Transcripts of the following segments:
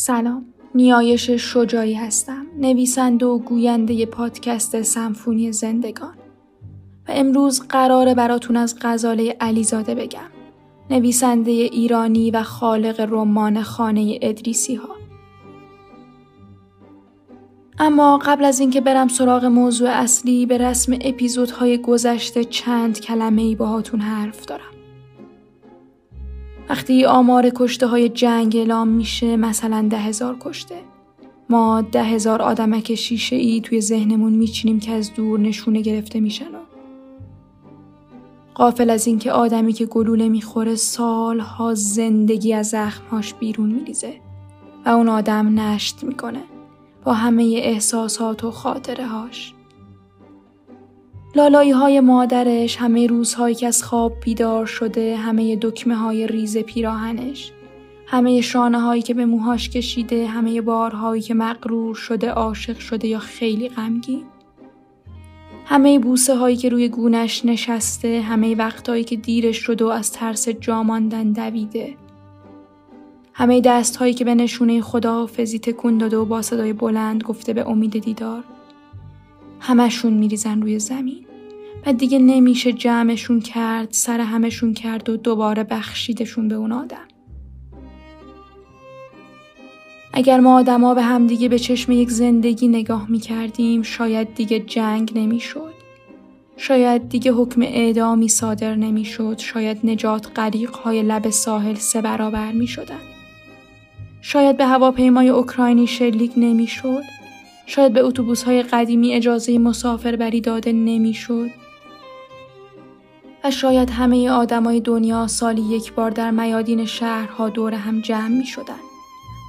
سلام. نیایش شجاعی هستم. نویسنده و گوینده پادکست سمفونی زندگان. و امروز قراره براتون از غزاله علیزاده بگم. نویسنده ایرانی و خالق رمان خانه ادریسی ها. اما قبل از اینکه برم سراغ موضوع اصلی به رسم اپیزودهای گذشته چند کلمه ای باهاتون حرف دارم. وقتی آمار کشته های جنگ اعلام میشه مثلا ده هزار کشته ما ده هزار آدمک شیشه ای توی ذهنمون میچینیم که از دور نشونه گرفته میشن و قافل از اینکه آدمی که گلوله می‌خوره سالها زندگی از زخمهاش بیرون میریزه و اون آدم نشت می‌کنه با همه احساسات و خاطره هاش. لالایی های مادرش همه روزهایی که از خواب بیدار شده همه دکمه های ریز پیراهنش همه شانه هایی که به موهاش کشیده همه بارهایی که مقرور شده عاشق شده یا خیلی غمگین. همه بوسه هایی که روی گونش نشسته همه وقتهایی که دیرش شده و از ترس جاماندن دویده. همه دست هایی که به نشونه خداحافظی تکون داده و با صدای بلند گفته به امید دیدار. همشون میریزن روی زمین و دیگه نمیشه جمعشون کرد سر همشون کرد و دوباره بخشیدشون به اون آدم اگر ما آدما به همدیگه به چشم یک زندگی نگاه می کردیم شاید دیگه جنگ نمی شد. شاید دیگه حکم اعدامی صادر نمی شد. شاید نجات قریق های لب ساحل سه برابر می شدن. شاید به هواپیمای اوکراینی شلیک نمی شد. شاید به اتوبوس های قدیمی اجازه مسافربری داده نمی شد. و شاید همه آدمای دنیا سالی یک بار در میادین شهرها دور هم جمع می شدن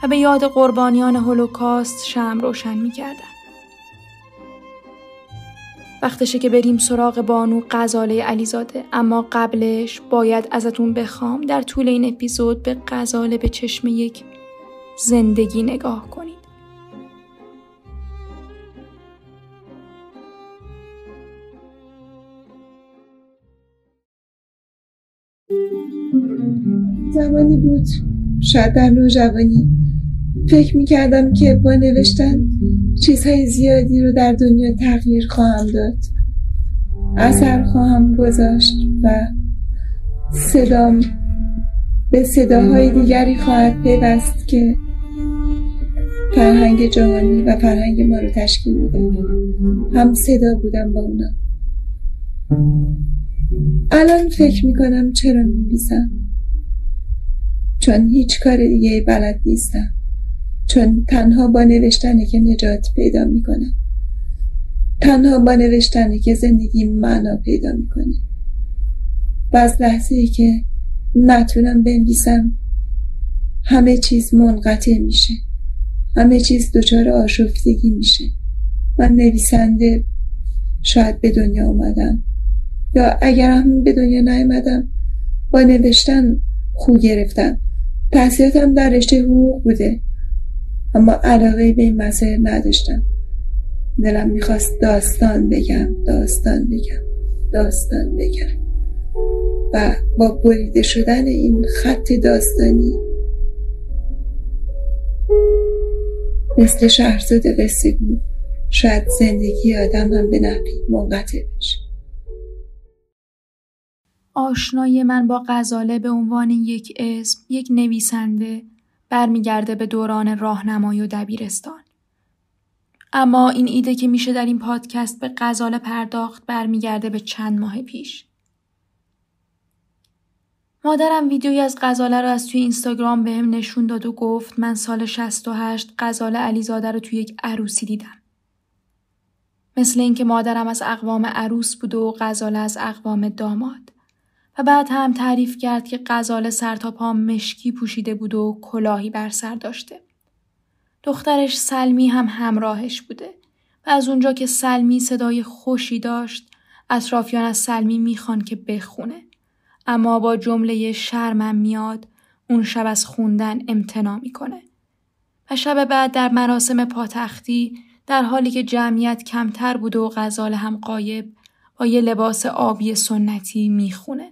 و به یاد قربانیان هولوکاست شم روشن می کردن. وقتشه که بریم سراغ بانو غزاله علیزاده اما قبلش باید ازتون بخوام در طول این اپیزود به غزاله به چشم یک زندگی نگاه کنید. زمانی بود. شاید در نوجوانی فکر می کردم که با نوشتن چیزهای زیادی رو در دنیا تغییر خواهم داد. اثر خواهم گذاشت و صدام به صداهای دیگری خواهد پیوست که فرهنگ جهانی و فرهنگ ما رو تشکیل میده. هم صدا بودم با اونا. الان فکر می‌کنم چرا میبیسم چون هیچ کار دیگه بلد نیستم. چون تنها با نوشتنه که نجات پیدا می‌کنم تنها با نوشتنه که زندگی معنا پیدا می‌کنه. و از لحظه ای که نتونم بنویسم همه چیز منقطع میشه. همه چیز دچار آشفتگی میشه. من نویسنده شاید به دنیا اومدم. یا اگر هم به دنیا نیومدم با نوشتن خو گرفتم. تحصیلاتم در رشته حقوق بوده. اما علاقه به این مسائل نداشتم. دلم می‌خواست داستان بگم داستان بگم داستان بگم. و با بریده شدن این خط داستانی مثل شهرزاد قصه بود. شاید زندگی آدم هم به نحوی منقطع بشه. آشنایی من با غزاله به عنوان یک اسم، یک نویسنده برمیگرده به دوران راهنمایی و دبیرستان. اما این ایده که میشه در این پادکست به غزاله پرداخت برمیگرده به چند ماه پیش. مادرم ویدیویی از غزاله رو از توی اینستاگرام به نشون داد و گفت من سال 68 غزاله علیزاده رو توی یک عروسی دیدم. مثل اینکه مادرم از اقوام عروس بود و غزاله از اقوام داماد. و بعد هم تعریف کرد که غزال سر تا پا مشکی پوشیده بود و کلاهی بر سر داشته. دخترش سلمی هم همراهش بوده و از اونجا که سلمی صدای خوشی داشت اطرافیان از سلمی می‌خوان که بخونه اما با جمله شرمم میاد اون شب از خوندن امتنا می‌کنه و شب بعد در مراسم پاتختی در حالی که جمعیت کمتر بوده و غزال هم قایب با یه لباس آبی سنتی می‌خونه.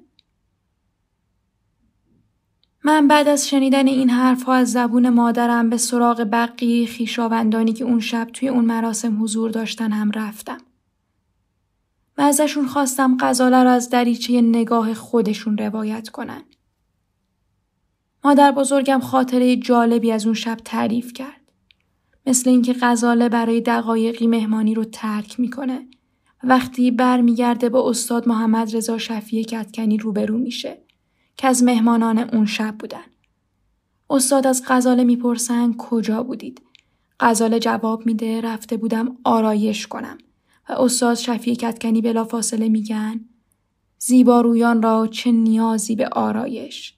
من بعد از شنیدن این حرفها از زبون مادرم به سراغ بقیه خیشاوندانی که اون شب توی اون مراسم حضور داشتن هم رفتم. و ازشون خواستم غزاله رو از دریچه نگاه خودشون روایت کنن. مادر بزرگم خاطره جالبی از اون شب تعریف کرد. مثل اینکه غزاله برای دقایقی مهمانی رو ترک می‌کنه وقتی برمیگرده با استاد محمد رضا شفیع کتکنی روبرو میشه که از مهمانان اون شب بودن. استاد از غزاله می‌پرسن کجا بودید؟ غزاله جواب میده رفته بودم آرایش کنم و استاد شفیع کتکنی بلا فاصله میگن زیبارویان را چه نیازی به آرایش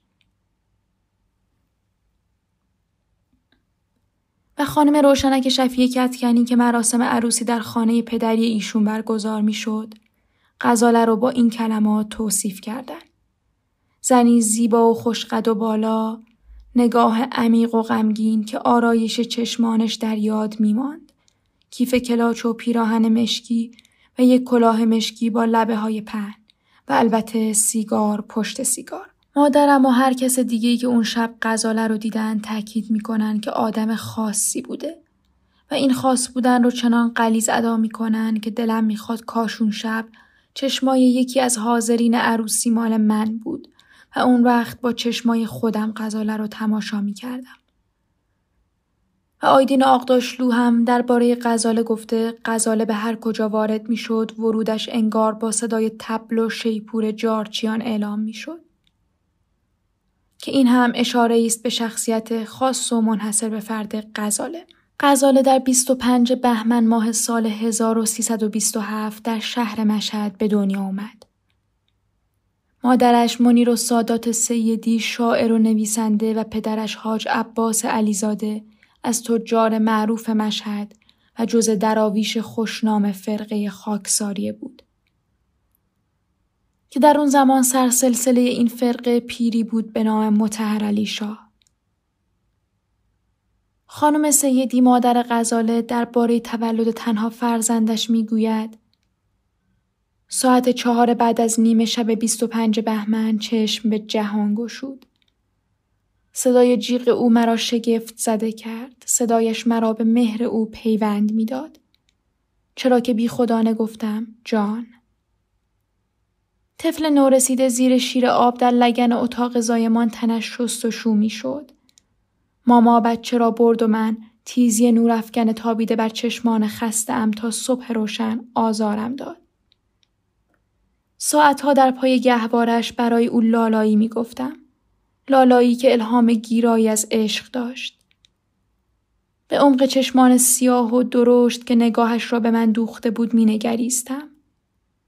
و خانم روشنک شفیع کتکنی که مراسم عروسی در خانه پدری ایشون برگزار می‌شد غزاله رو با این کلمات توصیف کردن زنی زیبا و خوشقد و بالا نگاه عمیق و غمگین که آرایش چشمانش در یاد میماند کیف کلاچ و پیراهن مشکی و یک کلاه مشکی با لبه های پهن و البته سیگار پشت سیگار. مادرم و هر کس دیگه که اون شب غزاله رو دیدن تاکید می‌کنن که آدم خاصی بوده و این خاص بودن رو چنان قلیز ادا می‌کنن که دلم می‌خواد کاشون شب چشمای یکی از حاضرین عروسی مال من بود و اون وقت با چشمای خودم غزاله رو تماشا می‌کردم. و آیدین آقداشلو هم درباره غزاله گفته غزاله به هر کجا وارد می‌شد ورودش انگار با صدای تبل و شیپور جارچیان اعلام می‌شد که این هم اشاره است به شخصیت خاص و منحصر به فرد غزاله غزاله در 25 بهمن ماه سال 1327 در شهر مشهد به دنیا آمد. مادرش منیر و سادات سیدی شاعر و نویسنده و پدرش حاج عباس علیزاده از تجار معروف مشهد و جز دراویش خوشنام فرقه خاکساریه بود. که در اون زمان سرسلسله این فرقه پیری بود به نام متحر علی شاه. خانم سیدی مادر غزاله درباره تولد تنها فرزندش می‌گوید ساعت چهار بعد از نیمه شب 25 بهمن چشم به جهان گشود. صدای جیغ او مرا شگفت زده کرد. صدایش مرا به مهر او پیوند می‌داد. چرا که بی خدانه گفتم جان. طفل نورسیده زیر شیر آب در لگن اتاق زایمان تنش شست و شو می شد. ماما بچه را برد و من تیزی نورافکن تابیده بر چشمان خسته تا صبح روشن آزارم داد. ساعتها در پای گهوارش برای او لالایی می گفتم. لالایی که الهام گیرایی از عشق داشت. به عمق چشمان سیاه و درشت که نگاهش را به من دوخته بود می نگریستم.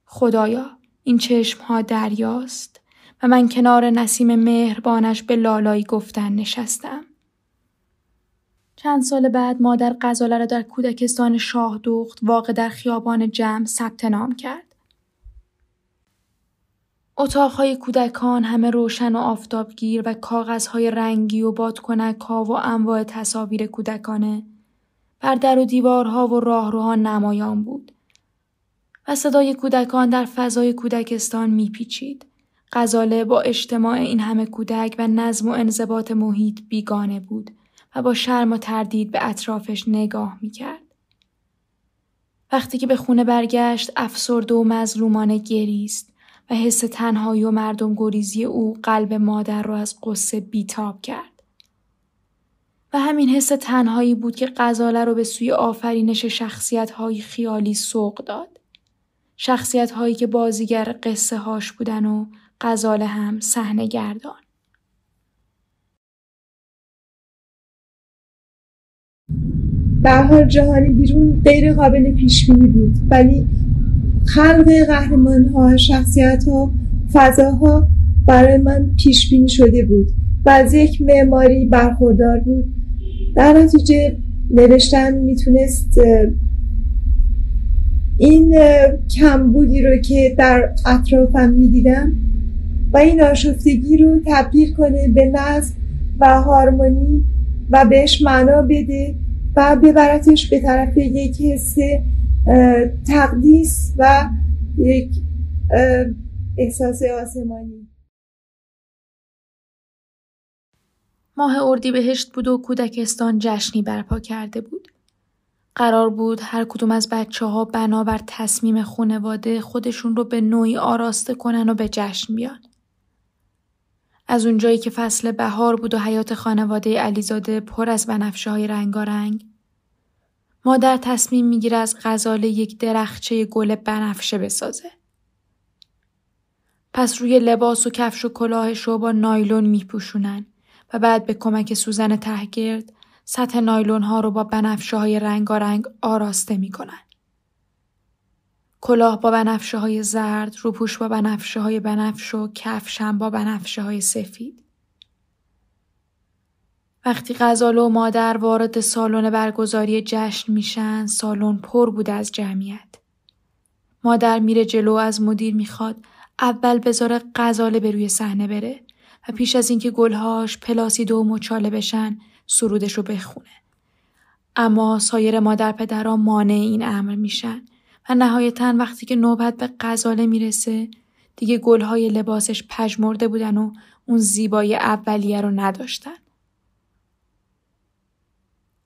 خدایا این ها دریاست و من کنار نسیم مهربانش به لالایی گفتن نشستم. چند سال بعد مادر غزاله را در کودکستان شاه دوخت واقع در خیابان جمع ثبت نام کرد. اتاقهای کودکان همه روشن و آفتابگیر و کاغذهای رنگی و بادکنک ها و انواع تصاویر کودکانه بر در و دیوارها و راهروها نمایان بود و صدای کودکان در فضای کودکستان میپیچید. غزاله با اجتماع این همه کودک و نظم و انضباط محیط بیگانه بود و با شرم و تردید به اطرافش نگاه می‌کرد. وقتی که به خونه برگشت افسرده و مظلومانه گریست و حس تنهایی و مردم گریزی او قلب مادر را از قصه بیتاب کرد. و همین حس تنهایی بود که غزاله رو به سوی آفرینش شخصیت های خیالی سوق داد. شخصیت هایی که بازیگر قصه هاش بودن و غزاله هم صحنه گردان. به حال جهانی بیرون غیر قابل پیش بینی بود ولی خلق قهرمان ها شخصیت ها فضاها برای من پیش بینی شده بود و از یک معماری برخوردار بود. در نتیجه نوشتن می‌تونست این کمبودی رو که در اطرافم می‌دیدم و این آشفتگی رو تبدیل کنه به نظم و هارمونی و بهش معنا بده و ببرتش به طرف یک حس تقدیس و یک احساس آسمانی ماه اردی بهشت بود و کودکستان جشنی برپا کرده بود. قرار بود هر کدوم از بچه ها بنابر تصمیم خانواده خودشون رو به نوعی آراسته کنن و به جشن بیان. از اونجایی که فصل بهار بود و حیات خانواده علیزاده پر از بنفشه های رنگارنگ مادر تصمیم می‌گیره از غزاله یک درخچه گل بنفشه بسازه. پس روی لباس و کفش و کلاهش رو با نایلون میپوشونن و بعد به کمک سوزن تهگرد سطح نایلون ها رو با بنفشه های رنگارنگ آراسته می‌کنن. کلاه با بنفشه های زرد، روپوش با بنفشه های بنفش و کفشم با بنفشه های سفید. وقتی غزاله و مادر وارد سالن برگزاری جشن میشن سالن پر بود از جمعیت. مادر میره جلو از مدیر می‌خواد اول بذاره غزاله به روی صحنه بره و پیش از اینکه گلهاش پلاسید و مچاله بشن سرودش رو بخونه. اما سایر مادر پدرها مانع این امر میشن و نهایتا وقتی که نوبت به غزاله می‌رسه دیگه گلهای لباسش پژمرده بودن و اون زیبایی اولیه رو نداشتن.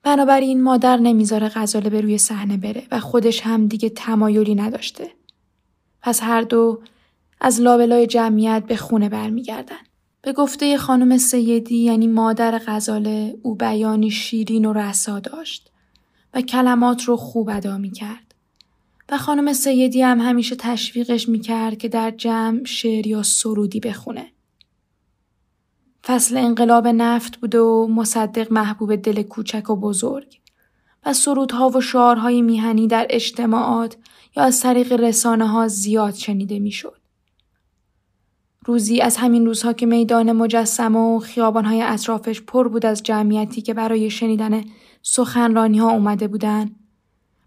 بنابراین مادر نمی‌ذاره غزاله به روی صحنه بره و خودش هم دیگه تمایلی نداشته. پس هر دو از لابلای جمعیت به خونه برمیگردن. به گفته خانم سیدی یعنی مادر غزاله او بیانی شیرین و رسا داشت و کلمات رو خوب ادا می کرد. و خانم سیدی هم همیشه تشویقش می کرد که در جمع شعر یا سرودی بخونه. فصل انقلاب نفت بود و مصدق محبوب دل کوچک و بزرگ و سرودها و شعارهای میهنی در اجتماعات یا از طریق رسانه ها زیاد شنیده می‌شد. روزی از همین روزها که میدان مجسمه و خیابانهای اطرافش پر بود از جمعیتی که برای شنیدن سخنرانی ها اومده بودن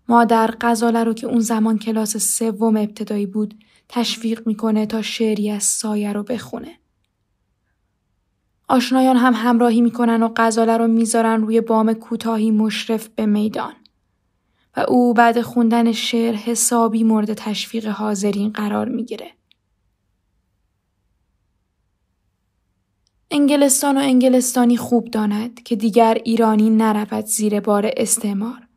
مادر غزاله رو که اون زمان کلاس سوم ابتدایی بود تشویق می‌کنه تا شعری از سایه رو بخونه. آشنایان هم همراهی می‌کنن و غزاله رو می‌ذارن روی بام کوتاهی مشرف به میدان. و او بعد خوندن شعر حسابی مورد تشویق حاضرین قرار می‌گیره. انگلستان و انگلستانی خوب داند که دیگر ایرانی نرود زیر بار استعمار.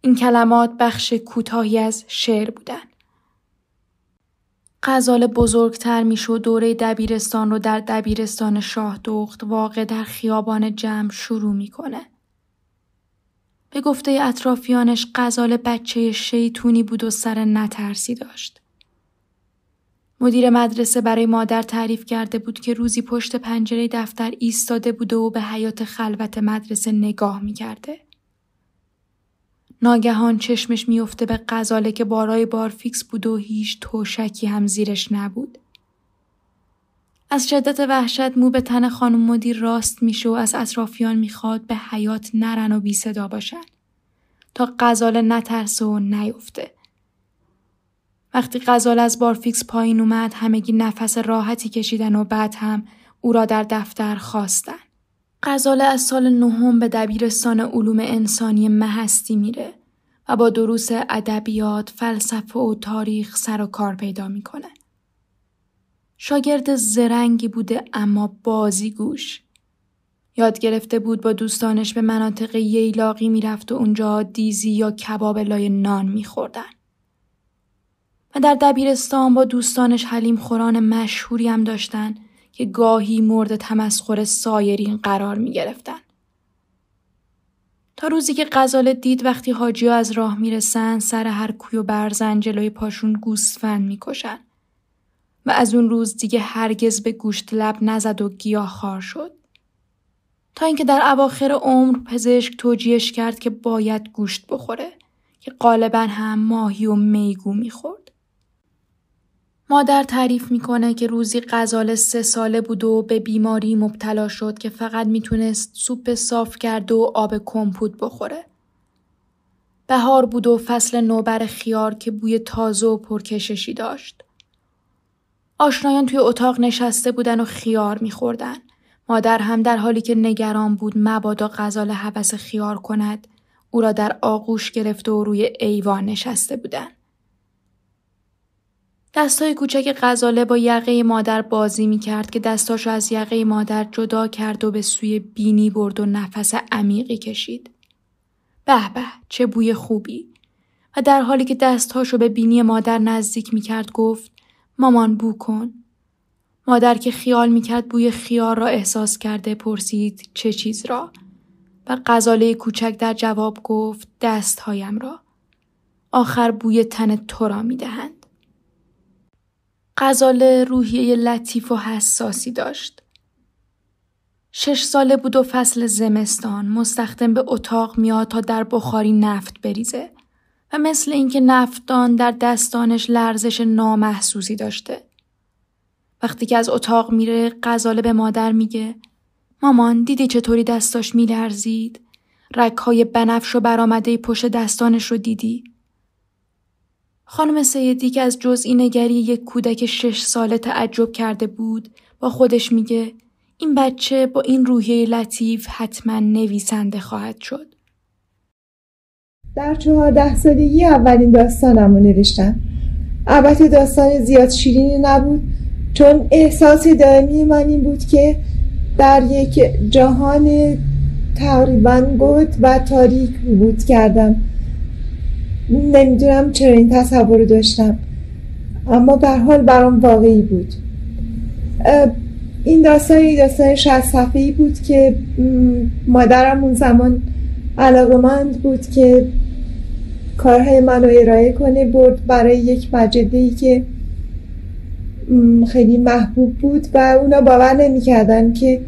این کلمات بخش کوتاهی از شعر بودند. غزال بزرگتر می‌شد دوره دبیرستان رو در دبیرستان شاه دخت واقع در خیابان جمع شروع می‌کنه. به گفته اطرافیانش غزال بچه شیطونی بود و سر نترسی داشت. مدیر مدرسه برای مادر تعریف کرده بود که روزی پشت پنجره دفتر ایستاده بوده و به حیات خلوت مدرسه نگاه می‌کرده. ناگهان چشمش میفته به غزاله که بارای بارفیکس بود و هیچ توشکی هم زیرش نبود. از شدت وحشت مو به تن خانم مدیر راست میشه و از اطرافیان می‌خواد به حیات نرن و بی صدا باشن تا غزاله نترسه و نیفته. وقتی غزال از بارفیکس پایین اومد همگی نفس راحتی کشیدن و بعد هم او را در دفتر خواستن. غزاله از سال نهم به دبیرستان علوم انسانی مهستی میره و با دروس ادبیات، فلسفه و تاریخ سر و کار پیدا می‌کنه. شاگرد زرنگی بوده اما بازی گوش. یاد گرفته بود با دوستانش به مناطق ییلاقی می‌رفت و اونجا دیزی یا کباب لای نان میخوردن. و در دبیرستان با دوستانش حلیم خوران مشهوری هم داشتن که گاهی مورد تمسخر سایرین قرار می گرفتن. تا روزی که غزاله دید وقتی حاجی از راه می‌رسن سر هر کوی و برزن جلوی پاشون گوسفند می‌کشن و از اون روز دیگه هرگز به گوشت لب نزد و گیاه خار شد. تا اینکه در اواخر عمر پزشک توجیهش کرد که باید گوشت بخوره که غالبا هم ماهی و میگو می‌خورد. مادر تعریف می‌کنه که روزی غزال سه ساله بود و به بیماری مبتلا شد که فقط می‌تونست سوپ صاف کرد و آب کمپوت بخوره. بهار بود و فصل نوبر خیار که بوی تازه و پرکششی داشت. آشنایان توی اتاق نشسته بودن و خیار میخوردن. مادر هم در حالی که نگران بود مبادا غزال حوس خیار کند او را در آغوش گرفته و روی ایوان نشسته بودن. دستای کوچک غزاله با یقه مادر بازی می کرد که دستاش از یقه مادر جدا کرد و به سوی بینی برد و نفس عمیقی کشید. به به چه بوی خوبی و در حالی که دستهاشو به بینی مادر نزدیک می کرد گفت مامان بو کن. مادر که خیال می کرد بوی خیار را احساس کرده پرسید چه چیز را و غزاله کوچک در جواب گفت دستهایم را. آخر بوی تن تو را می دهند. غزاله روحیه لطیف و حساسی داشت. شش ساله بود و فصل زمستان مستخدم به اتاق میاد تا در بخاری نفت بریزه و مثل اینکه نفتان در دستانش لرزش نامحسوسی داشته. وقتی که از اتاق میره غزاله به مادر میگه مامان دیدی چطوری دستاش میلرزید؟ رکهای بنفش و برآمده پشت دستانش رو دیدی؟ خانم سیدی که از جزئی نگری یک کودک شش ساله تعجب کرده بود با خودش میگه این بچه با این روحیه لطیف حتما نویسنده خواهد شد. در چهارده سالگی اولین داستانم رو نوشتم. البته داستان زیاد شیرینی نبود چون احساس دائمی من این بود که در یک جهان تقریبا گود و تاریک بود کردم نمی‌دونم چرا این تصور رو داشتم. اما به حال برام واقعی بود. این داستان داستان شهست صفحه‌ای بود که مادرم اون زمان علاقمند بود که کارهای من رو ارائه کنه برد برای یک مجده ای که خیلی محبوب بود و اونا باور نمی‌کردن که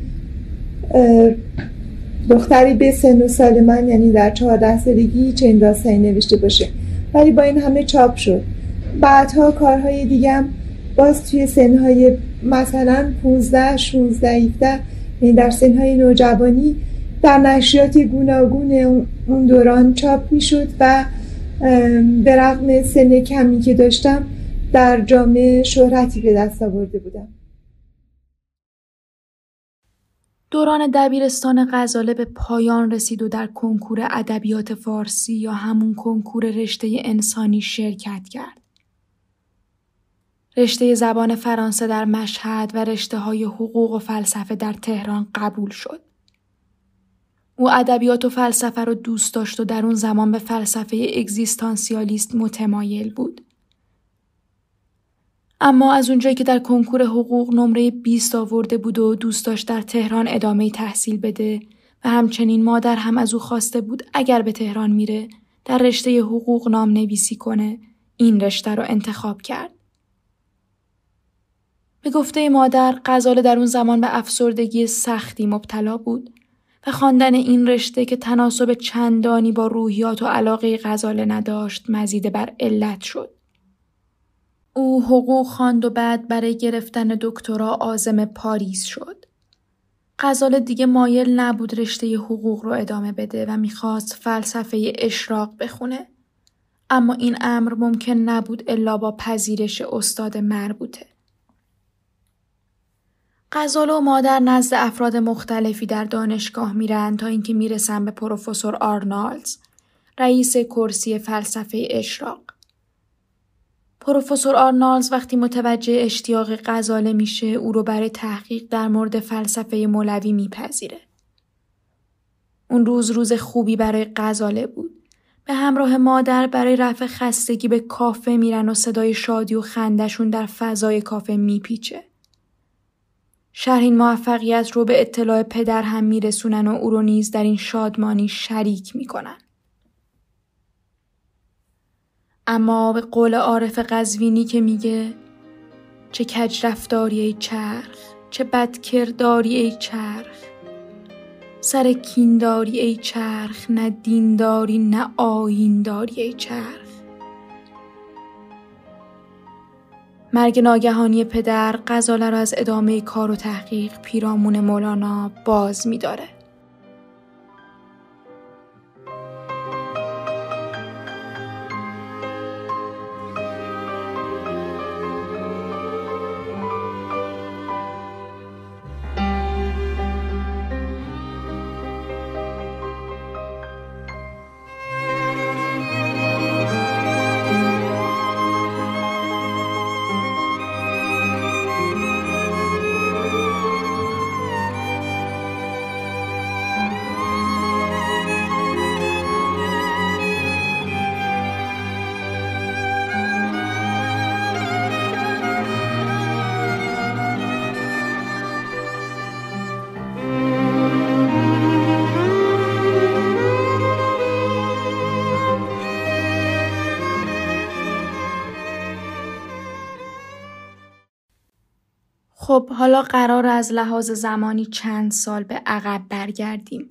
دختری به سن و سال من یعنی در چهارده سالگی چه داستانی نوشته باشه. ولی با این همه چاپ شد. بعدها کارهای دیگم باز توی سنهای مثلا 15 16 17 یعنی در سنهای نوجوانی در نشریات گوناگون اون دوران چاپ می‌شد و به رغم سن کمی که داشتم در جامعه شهرتی به دست آورده بودم. دوران دبیرستان غزاله به پایان رسید و در کنکور ادبیات فارسی یا همون کنکور رشته انسانی شرکت کرد. رشته زبان فرانسه در مشهد و رشته های حقوق و فلسفه در تهران قبول شد. او ادبیات و فلسفه رو دوست داشت و در اون زمان به فلسفه اگزیستانسیالیست متمایل بود. اما از اونجایی که در کنکور حقوق نمره 20 آورده بود و دوست داشت در تهران ادامه تحصیل بده و همچنین مادر هم از او خواسته بود اگر به تهران میره در رشته حقوق نام نویسی کنه این رشته رو انتخاب کرد. به گفته مادر غزاله در اون زمان به افسردگی سختی مبتلا بود و خواندن این رشته که تناسب چندانی با روحیات و علاقه غزاله نداشت مزید بر علت شد. او حقوق خواند و بعد برای گرفتن دکترا آزم پاریس شد. غزال دیگه مایل نبود رشته حقوق رو ادامه بده و می‌خواست فلسفه اشراق بخونه. اما این امر ممکن نبود الا با پذیرش استاد مربوطه. غزال و مادر نزد افراد مختلفی در دانشگاه میرن تا اینکه می‌رسن به پروفسور آرنالدز رئیس کرسی فلسفه اشراق. پروفسور آرنالز وقتی متوجه اشتیاق غزاله میشه او رو برای تحقیق در مورد فلسفه مولوی میپذیره. اون روز روز خوبی برای غزاله بود. به همراه مادر برای رفع خستگی به کافه میرن و صدای شادی و خندشون در فضای کافه میپیچه. شهرین موفقیت رو به اطلاع پدر هم میرسونن و او رو نیز در این شادمانی شریک می‌کنن. اما به قول عارف قزوینی که میگه چه کج رفتاری ای چرخ چه بد کرداری ای چرخ. سر کینداری ای چرخ نه دینداری نه آیینداری ای چرخ. مرگ ناگهانی پدر غزاله را از ادامه کار و تحقیق پیرامون مولانا باز میداره. خب حالا قرار از لحاظ زمانی چند سال به عقب برگردیم.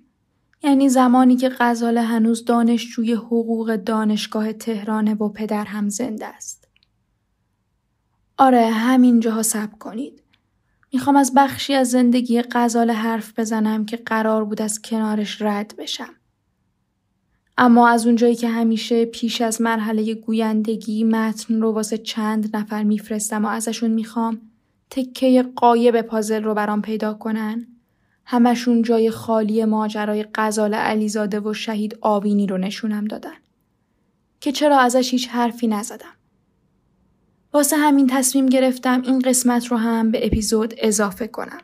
یعنی زمانی که غزاله هنوز دانشجوی حقوق دانشگاه تهرانه و پدر هم زنده است. آره همین جاها سب کنید. می‌خوام از بخشی از زندگی غزاله حرف بزنم که قرار بود از کنارش رد بشم. اما از اونجایی که همیشه پیش از مرحله گویندگی متن رو واسه چند نفر میفرستم و ازشون می‌خوام تکه قایب پازل رو برام پیدا کنن. همشون جای خالی ماجرای قزال علیزاده و شهید آوینی رو نشونم دادن. که چرا ازش هیچ حرفی نزدم. واسه همین تصمیم گرفتم این قسمت رو هم به اپیزود اضافه کنم.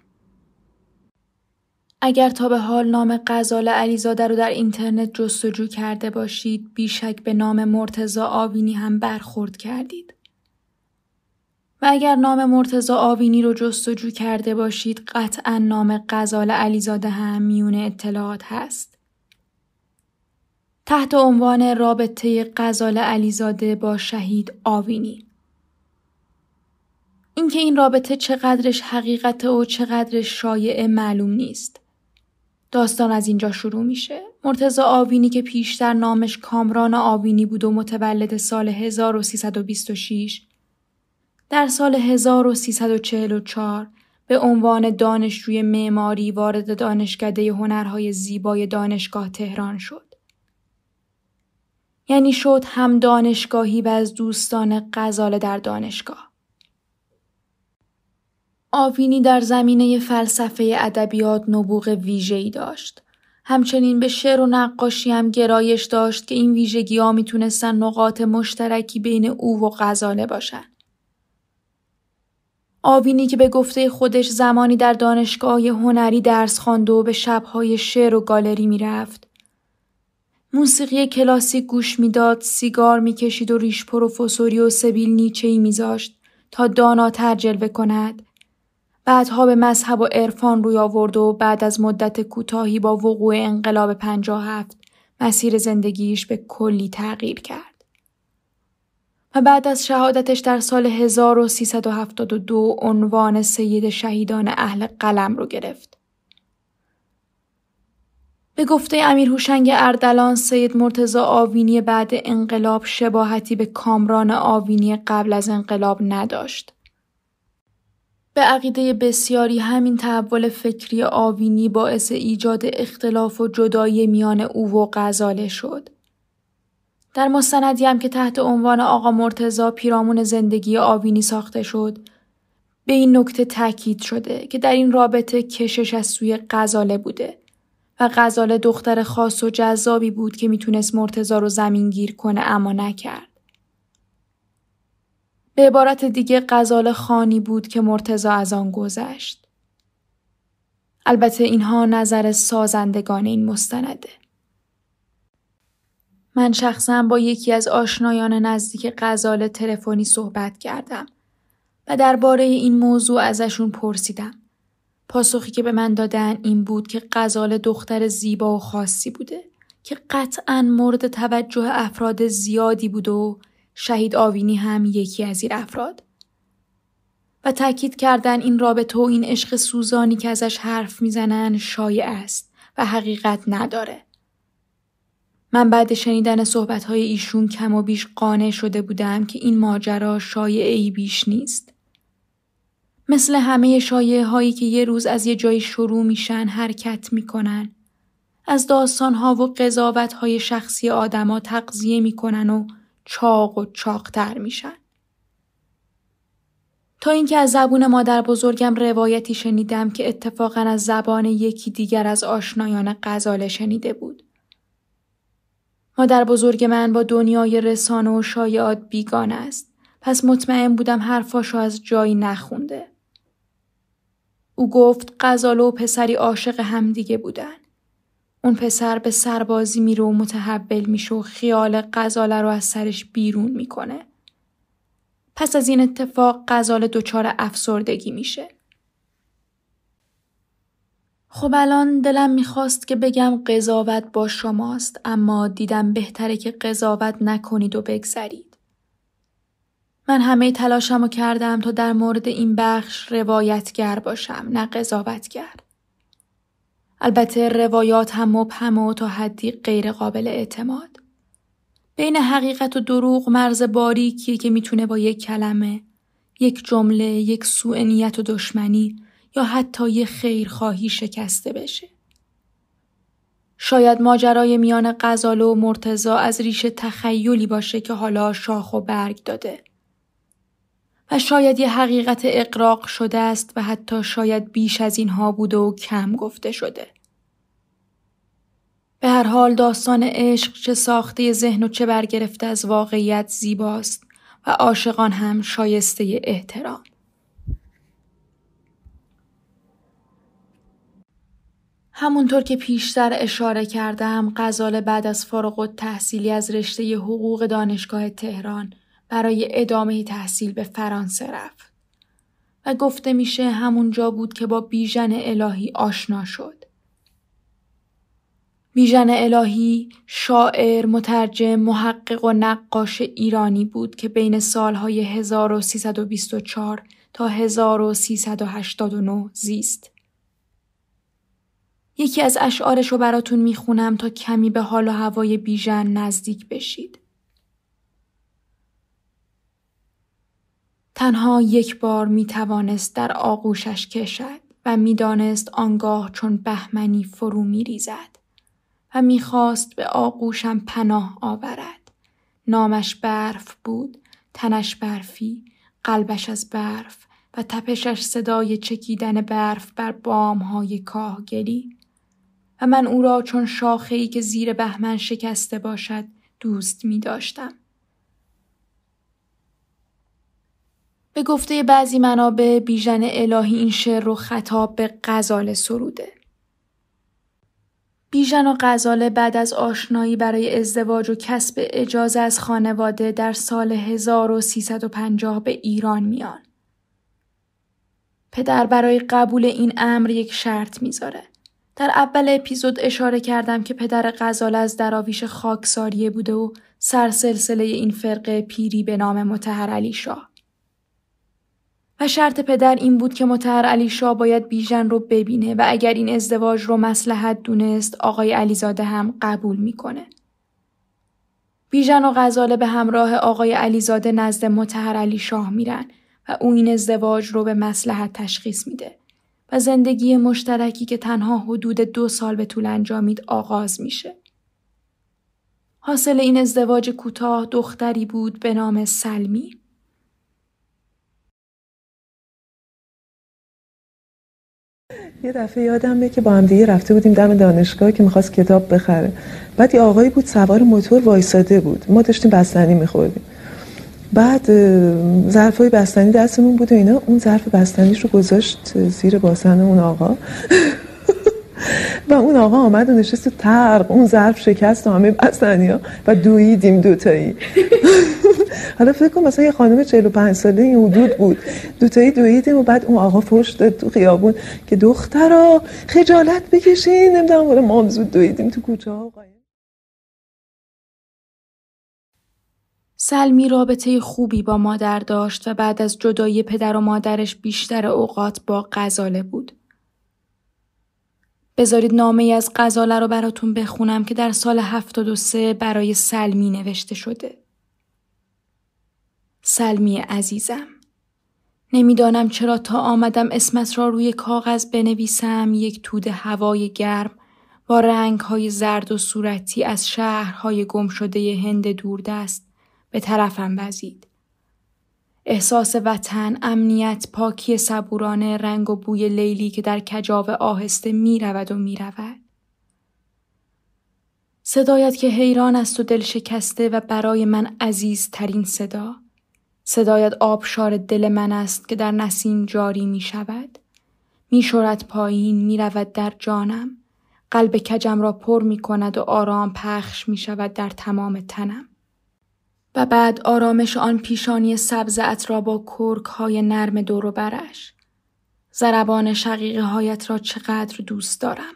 اگر تا به حال نام غزال علیزاده رو در اینترنت جستجو کرده باشید بیشک به نام مرتزا آوینی هم برخورد کردید. اگر نام مرتزا آوینی رو جستجو کرده باشید قطعا نام غزال علیزاده هم میون اطلاعات هست. تحت عنوان رابطه غزال علیزاده با شهید آوینی اینکه این رابطه چقدرش حقیقت و چقدرش شایعه معلوم نیست. داستان از اینجا شروع میشه. مرتزا آوینی که پیشتر نامش کامران آوینی بود و متولد سال 1326 در سال 1344 به عنوان دانشجوی معماری وارد دانشکده هنرهای زیبای دانشگاه تهران شد. یعنی شد هم دانشگاهی و از دوستان غزاله در دانشگاه. آوینی در زمینه فلسفه ادبیات نبوغ ویژه‌ای داشت. همچنین به شعر و نقاشی هم گرایش داشت که این ویژگی ها می‌تونستن نقاط مشترکی بین او و غزاله باشن. آوینی که به گفته خودش زمانی در دانشگاه هنری درس خواند و به شبهای شعر و گالری می‌رفت. موسیقی کلاسیک گوش می‌داد، سیگار می‌کشید و ریش پروفسوری و سبیل نیچه ای میذاشت تا داناتر جلوه کند بعدها به مذهب و عرفان روی آورد و بعد از مدت کوتاهی با وقوع انقلاب 57 مسیر زندگیش به کلی تغییر کرد. و بعد از شهادتش در سال 1372 عنوان سید شهیدان اهل قلم رو گرفت. به گفته امیر هوشنگ اردلان سید مرتزا آوینی بعد انقلاب شباهتی به کامران آوینی قبل از انقلاب نداشت. به عقیده بسیاری همین تحول فکری آوینی باعث ایجاد اختلاف و جدایی میان او و غزاله شد. در مستندی هم که تحت عنوان آقا مرتزا پیرامون زندگی آوینی ساخته شد، به این نکته تاکید شده که در این رابطه کشش از سوی غزاله بوده و غزاله دختر خاص و جذابی بود که می‌تونست مرتزا رو زمین گیر کنه اما نکرد. به عبارت دیگه قزال خانی بود که مرتزا از آن گذشت. البته اینها نظر سازندگان این مستنده. من شخصا با یکی از آشنایان نزدیک قزال تلفنی صحبت کردم و درباره این موضوع ازشون پرسیدم. پاسخی که به من دادن این بود که قزال دختر زیبا و خاصی بوده که قطعا مورد توجه افراد زیادی بود و شهید آوینی هم یکی از این افراد. و تاکید کردن این رابطه و این عشق سوزانی که ازش حرف می‌زنن شایع است و حقیقت نداره. من بعد شنیدن صحبتهای ایشون کم و بیش قانع شده بودم که این ماجرا شایعی بیش نیست. مثل همه شایعه هایی که یه روز از یه جایی شروع میشن حرکت می‌کنن. از داستان ها و قضاوت های شخصی آدما تقضیه می‌کنن و چاق و چاقتر میشن. تا اینکه از زبون مادر بزرگم روایتی شنیدم که اتفاقا از زبان یکی دیگر از آشنایان غزاله شنیده بود. مادر بزرگ من با دنیای رسانه و شایعات بیگان است. پس مطمئن بودم حرفاشو از جایی نخونده. او گفت غزاله و پسری عاشق همدیگه بودن. اون پسر به سربازی میره و متحول میشه و خیال غزاله رو از سرش بیرون می‌کنه. پس از این اتفاق غزاله دچار افسردگی میشه. خب الان دلم می‌خواست که بگم قضاوت با شماست اما دیدم بهتره که قضاوت نکنید و بگذرید. من همه تلاشم رو کردم تا در مورد این بخش روایتگر باشم نه قضاوتگر. البته روایات هم مبهم و تا حدی غیر قابل اعتماد. بین حقیقت و دروغ مرز باریکیه که می‌تونه با یک کلمه، یک جمله، یک سوء نیت و دشمنی یا حتی یک خیرخواهی شکسته بشه. شاید ماجرای میان غزاله و مرتزا از ریشه تخیلی باشه که حالا شاخ و برگ داده. و شاید یه حقیقت اقراق شده است و حتی شاید بیش از اینها بوده و کم گفته شده. به هر حال داستان عشق چه ساخته ذهن و چه برگرفته از واقعیت زیباست و عاشقان هم شایسته احترام. همونطور که پیشتر اشاره کردم غزاله بعد از فارغ تحصیلی از رشته حقوق دانشگاه تهران برای ادامه تحصیل به فرانسه رفت و گفته میشه همونجا بود که با بیژن الهی آشنا شد. بیژن الهی شاعر، مترجم، محقق و نقاش ایرانی بود که بین سالهای 1324 تا 1389 زیست. یکی از اشعارش رو براتون می‌خونم تا کمی به حال و هوای بیژن نزدیک بشید. تنها یک بار می توانست در آغوشش کشد و می‌دانست آنگاه چون بهمنی فرو می ریزد و می‌خواست به آغوشم پناه آورد. نامش برف بود، تنش برفی، قلبش از برف و تپشش صدای چکیدن برف بر بامهای کاهگلی و من او را چون شاخه‌ای که زیر بهمن شکسته باشد دوست می داشتم. به گفته بعضی منابع بیژن الهی این شعر رو خطاب به غزاله سروده. بیژن و غزاله بعد از آشنایی برای ازدواج و کسب اجازه از خانواده در سال 1350 به ایران میان. پدر برای قبول این امر یک شرط می‌ذاره. در اول اپیزود اشاره کردم که پدر غزاله از دراویش خاکساریه بوده و سرسلسله این فرقه پیری به نام متحر علی شاه. و شرط پدر این بود که متحر علی شاه باید بیژن رو ببینه و اگر این ازدواج رو مسلحت دونست آقای علیزاده هم قبول می‌کنه. بیژن و غزاله به همراه آقای علیزاده نزد متحر علی شاه میرن و او این ازدواج رو به مسلحت تشخیص میده و زندگی مشترکی که تنها حدود دو سال به طول انجامید آغاز میشه. حاصل این ازدواج کوتاه دختری بود به نام سلمی. یه دفعه یادمه که با هم دیگه رفته بودیم دم دانشگاه که می‌خواست کتاب بخره بعد یه آقایی بود سوار موتور وایساده بود ما داشتیم بستنی میخوردیم بعد ظرفای بستنی دستمون بود و اینا. اون ظرف بستنیش رو گذاشت زیر باسن اون آقا. و اون آقا آمد و نشست ترق اون ظرف شکست و همه بستنی ها و دویدیم دوتایی. حالا فکر کن مثلا یه خانم 45 ساله این حدود بود. دوتایی دویدیم و بعد اون آقا فوش داد تو خیابون که دخترا خجالت بکشین نمی‌دونم ما زود دویدیم تو کوچه ها سلمی رابطه خوبی با مادر داشت و بعد از جدایی پدر و مادرش بیشتر اوقات با غزاله بود. بذارید نامه ای از غزاله رو براتون بخونم که در سال 73 برای سلمی نوشته شده. سلمی عزیزم نمی‌دانم چرا تا آمدم اسمت را روی کاغذ بنویسم یک تود هوای گرم با رنگ های زرد و صورتی از شهرهای گم شده هند دوردست به طرفم وزید. احساس وطن، امنیت، پاکی صبورانه، رنگ و بوی لیلی که در کجاو آهسته می رود و می رود. صدایت که حیران است و دل شکسته و برای من عزیز ترین صدا. صدایت آبشار دل من است که در نسیم جاری می شود. می شورد پایین می رود در جانم. قلب کجم را پر می کند و آرام پخش می شود در تمام تنم. و بعد آرامش آن پیشانی سبز را با کرک های نرم دور برش. زربان شقیقه هایت را چقدر دوست دارم.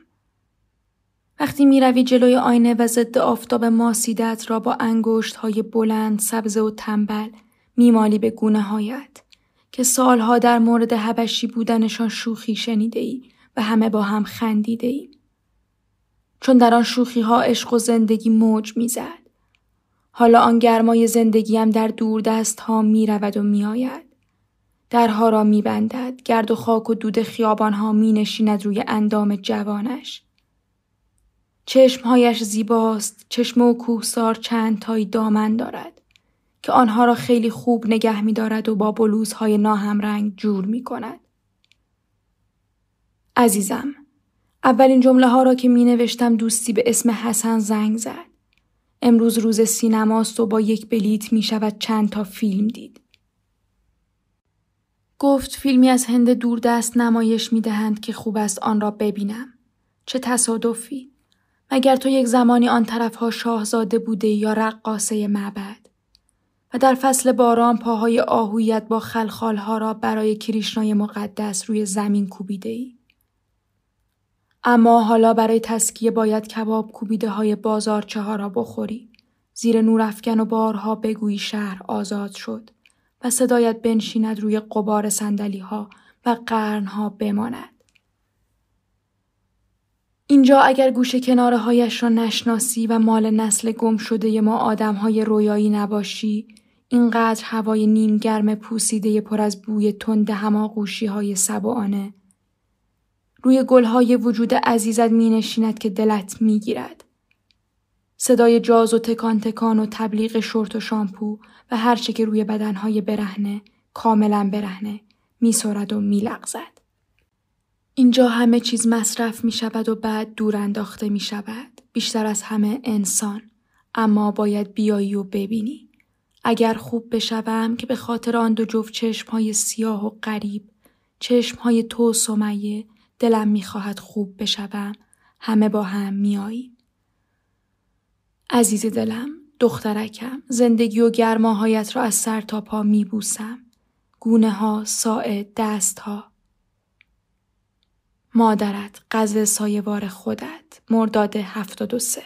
وقتی می روی جلوی آینه و ضد آفتاب ماسیدت را با انگشت های بلند، سبز و تنبل میمالی به گونه هایت که سالها در مورد هبشی بودنشان شوخی شنیده ای و همه با هم خندیده ای. چون در آن شوخی ها عشق و زندگی موج می‌زد. حالا آن گرمای زندگیم در دور دست ها می رود و می آید. درها را می بندد. گرد و خاک و دود خیابان ها می نشیند روی اندام جوانش. چشمهایش زیباست. چشم و کوهسار چند تایی دامن دارد. که آنها را خیلی خوب نگه می دارد و با بلوزهای ناهمرنگ جور می کند. عزیزم، اولین جمله ها را که می نوشتم دوستی به اسم حسن زنگ زد. امروز روز سینماست و با یک بلیت می شود چند تا فیلم دید. گفت فیلمی از هند دوردست نمایش می دهند که خوب است آن را ببینم. چه تصادفی. مگر تو یک زمانی آن طرفها شاهزاده بوده یا رقاصه معبد. و در فصل باران پاهای آهویت با خلخالها را برای کریشنای مقدس روی زمین کوبیده ای. اما حالا برای تسکیه باید کباب کوبیده های بازارچه ها را بخوری. زیر نورافکن و بارها بگویی شهر آزاد شد و صدایت بنشیند روی قبار سندلی ها و قرنها بماند. اینجا اگر گوشه کناره هایش را نشناسی و مال نسل گم شده ما آدم های رویایی نباشی اینقدر هوای نیمگرم پوسیده پر از بوی تند هماغوشی های سبعانه روی گلهای وجود عزیزت می نشیند که دلت می گیرد. صدای جاز و تکان تکان و تبلیغ شورت و شامپو و هرچه که روی بدنهای برهنه کاملا برهنه می سرد و می لغزد. اینجا همه چیز مصرف می شود و بعد دور انداخته می شود. بیشتر از همه انسان. اما باید بیایی و ببینی. اگر خوب بشوم که به خاطر آن دو جفت چشم های سیاه و غریب چشم های تو سمیه دلم می‌خواهد خوب بشوم. همه با هم میاییم عزیز دلم دخترکم زندگی و گرماهایت را از سر تا پا میبوسم. گونه ها ساعد دست ها. مادرت غزل سایوار خودت. مرداد هفتاد و سه.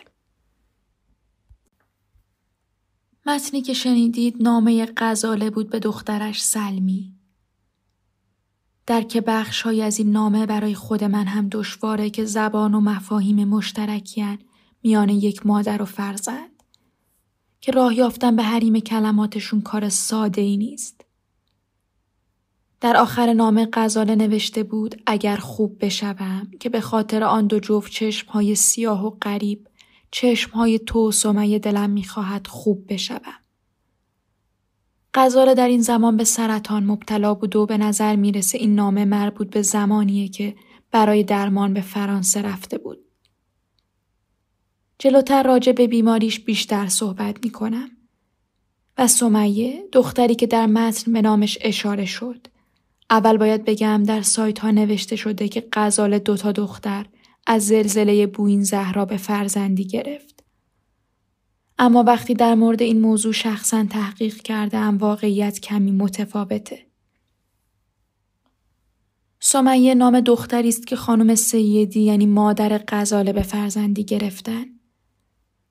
متنی که شنیدید نامه غزاله بود به دخترش سلمی. درک بخشهایی از این نامه برای خود من هم دشواره که زبان و مفاهیم مشترکیان میان یک مادر و فرزند که راه یافتن به حریم کلماتشون کار ساده ای نیست. در آخر نامه غزاله نوشته بود اگر خوب بشوم که به خاطر آن دو جفت چشم های سیاه و غریب چشم های تو و سمیه دلم می‌خواهد خوب بشوم. غزاله در این زمان به سرطان مبتلا بود و به نظر می‌رسه این نامه مربوط به زمانیه که برای درمان به فرانسه رفته بود. جلوتر راجع به بیماریش بیشتر صحبت می‌کنم. و سمیه دختری که در متن به نامش اشاره شد. اول باید بگم در سایت ها نوشته شده که غزاله دوتا دختر از زلزله بوین زهرا به فرزندی گرفت. اما وقتی در مورد این موضوع شخصا تحقیق کردم واقعیت کمی متفاوته. سمیه نام دختری است که خانم سیدی یعنی مادر غزاله به فرزندی گرفتن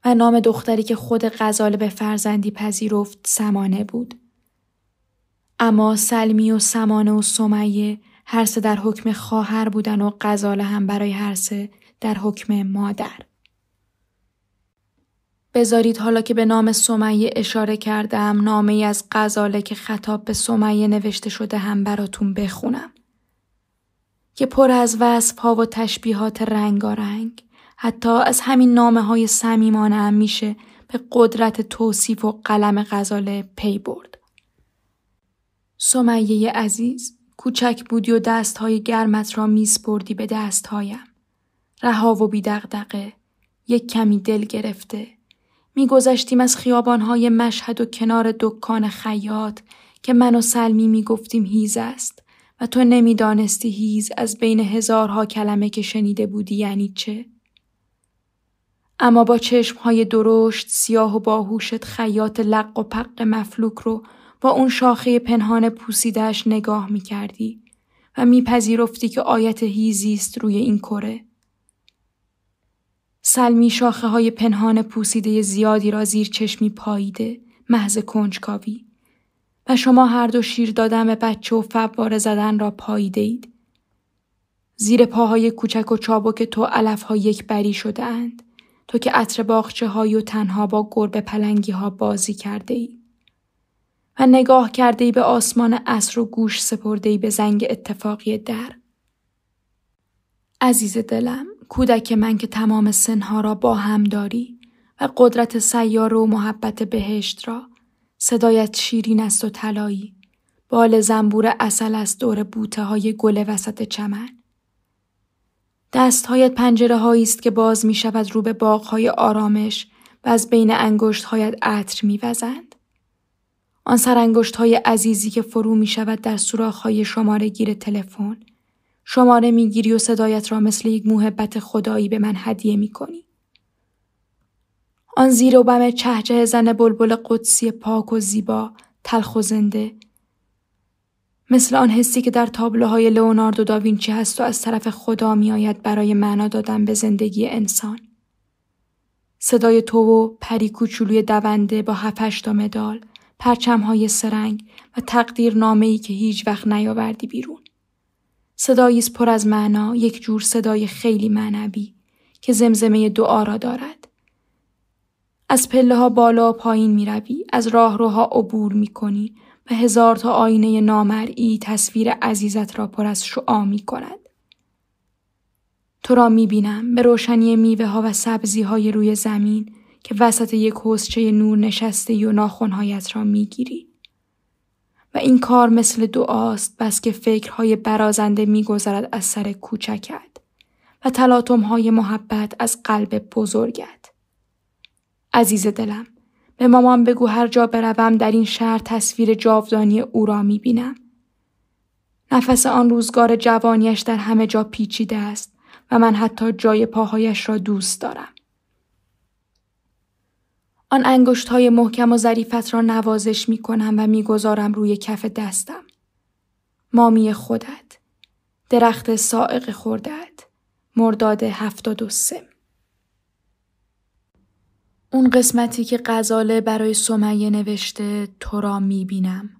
و نام دختری که خود غزاله به فرزندی پذیرفت سمانه بود. اما سلمی و سمانه و سمیه هر سه در حکم خواهر بودن و غزاله هم برای هر سه در حکم مادر. بذارید حالا که به نام سمیه اشاره کردم نامه از غزاله که خطاب به سمیه نوشته شده هم براتون بخونم. که پر از وصف ها و تشبیهات رنگارنگ حتی از همین نامه های سمیمانه هم میشه به قدرت توصیف و قلم غزاله پی برد. سمیه عزیز کوچک بودی و دست های گرمت را میسپردی به دست هایم. رها و بیدقدقه یک کمی دل گرفته میگذشتیم از خیابانهای مشهد و کنار دکان خیاط که من و سلمی می‌گفتیم هیز است و تو نمی‌دانستی هیز از بین هزارها کلمه که شنیده بودی یعنی چه؟ اما با چشمهای درشت سیاه و باهوشت خیاط لق و پق مفلوک رو با اون شاخه پنهان پوسیدهش نگاه می کردی و میپذیرفتی که آیت هیزی است روی این کره. سلمی شاخه های پنهان پوسیده زیادی را زیر چشمی پاییده محض کنجکاوی و شما هر دو شیر دادن به بچه و فواره زدن را پاییده اید. زیر پاهای کوچک و چابک تو علف ها یک بری شده اند. تو که عطر باخچه های و تنها با گربه پلنگی ها بازی کرده ای. و نگاه کرده ای به آسمان عصر و گوش سپرده ای به زنگ اتفاقی در. عزیز دلم، کودک من که تمام سنها را با هم داری و قدرت سیاره و محبت بهشت را صدایت شیرین است و طلایی بال زنبور اصل است دور بوته های گل وسط چمن دستهایت پنجره هایی است که باز می شود رو به باغ های آرامش و از بین انگشت هایت عطر می وزند. آن سرانگشت های عزیزی که فرو می شود در سوراخ های شماره گیر تلفن شماره می گیری و صدایت را مثل یک محبت خدایی به من هدیه می کنی. آن زیر و بم چهچه زن بلبل قدسی پاک و زیبا تلخ و زنده مثل آن حسی که در تابلوهای لئوناردو داوینچی هست و از طرف خدا میآید برای معنا دادن به زندگی انسان. صدای تو و پری کوچولوی دونده با هفتش تا مدال، پرچمهای سرنگ و تقدیر نامه ای که هیچ وقت نیاوردی بیرون. صدایی پر از معنا، یک جور صدای خیلی معنوی که زمزمه دعا را دارد. از پله ها بالا و پایین می روی، از راهروها عبور می کنی و هزار تا آینه نامرئی تصویر عزیزت را پر از شعا می کند. تو را می بینم به روشنی میوه ها و سبزی های روی زمین که وسط یک حسچه نور نشسته و ناخونهایت را می گیری. و این کار مثل دعاست بس که فکرهای برازنده میگذرد از سر کوچکت و تلاطمهای محبت از قلب بزرگت. عزیز دلم به مامان بگو هر جا بروم در این شهر تصویر جاودانی او را می بینم. نفس آن روزگار جوانیش در همه جا پیچیده است و من حتی جای پاهایش را دوست دارم. آن انگشت های محکم و ظریفت را نوازش می کنم و می‌گذارم روی کف دستم. مامی خودت. درخت سائق خوردت. مرداد هفتاد و سه. اون قسمتی که غزاله برای سمیه نوشته تو را می بینم.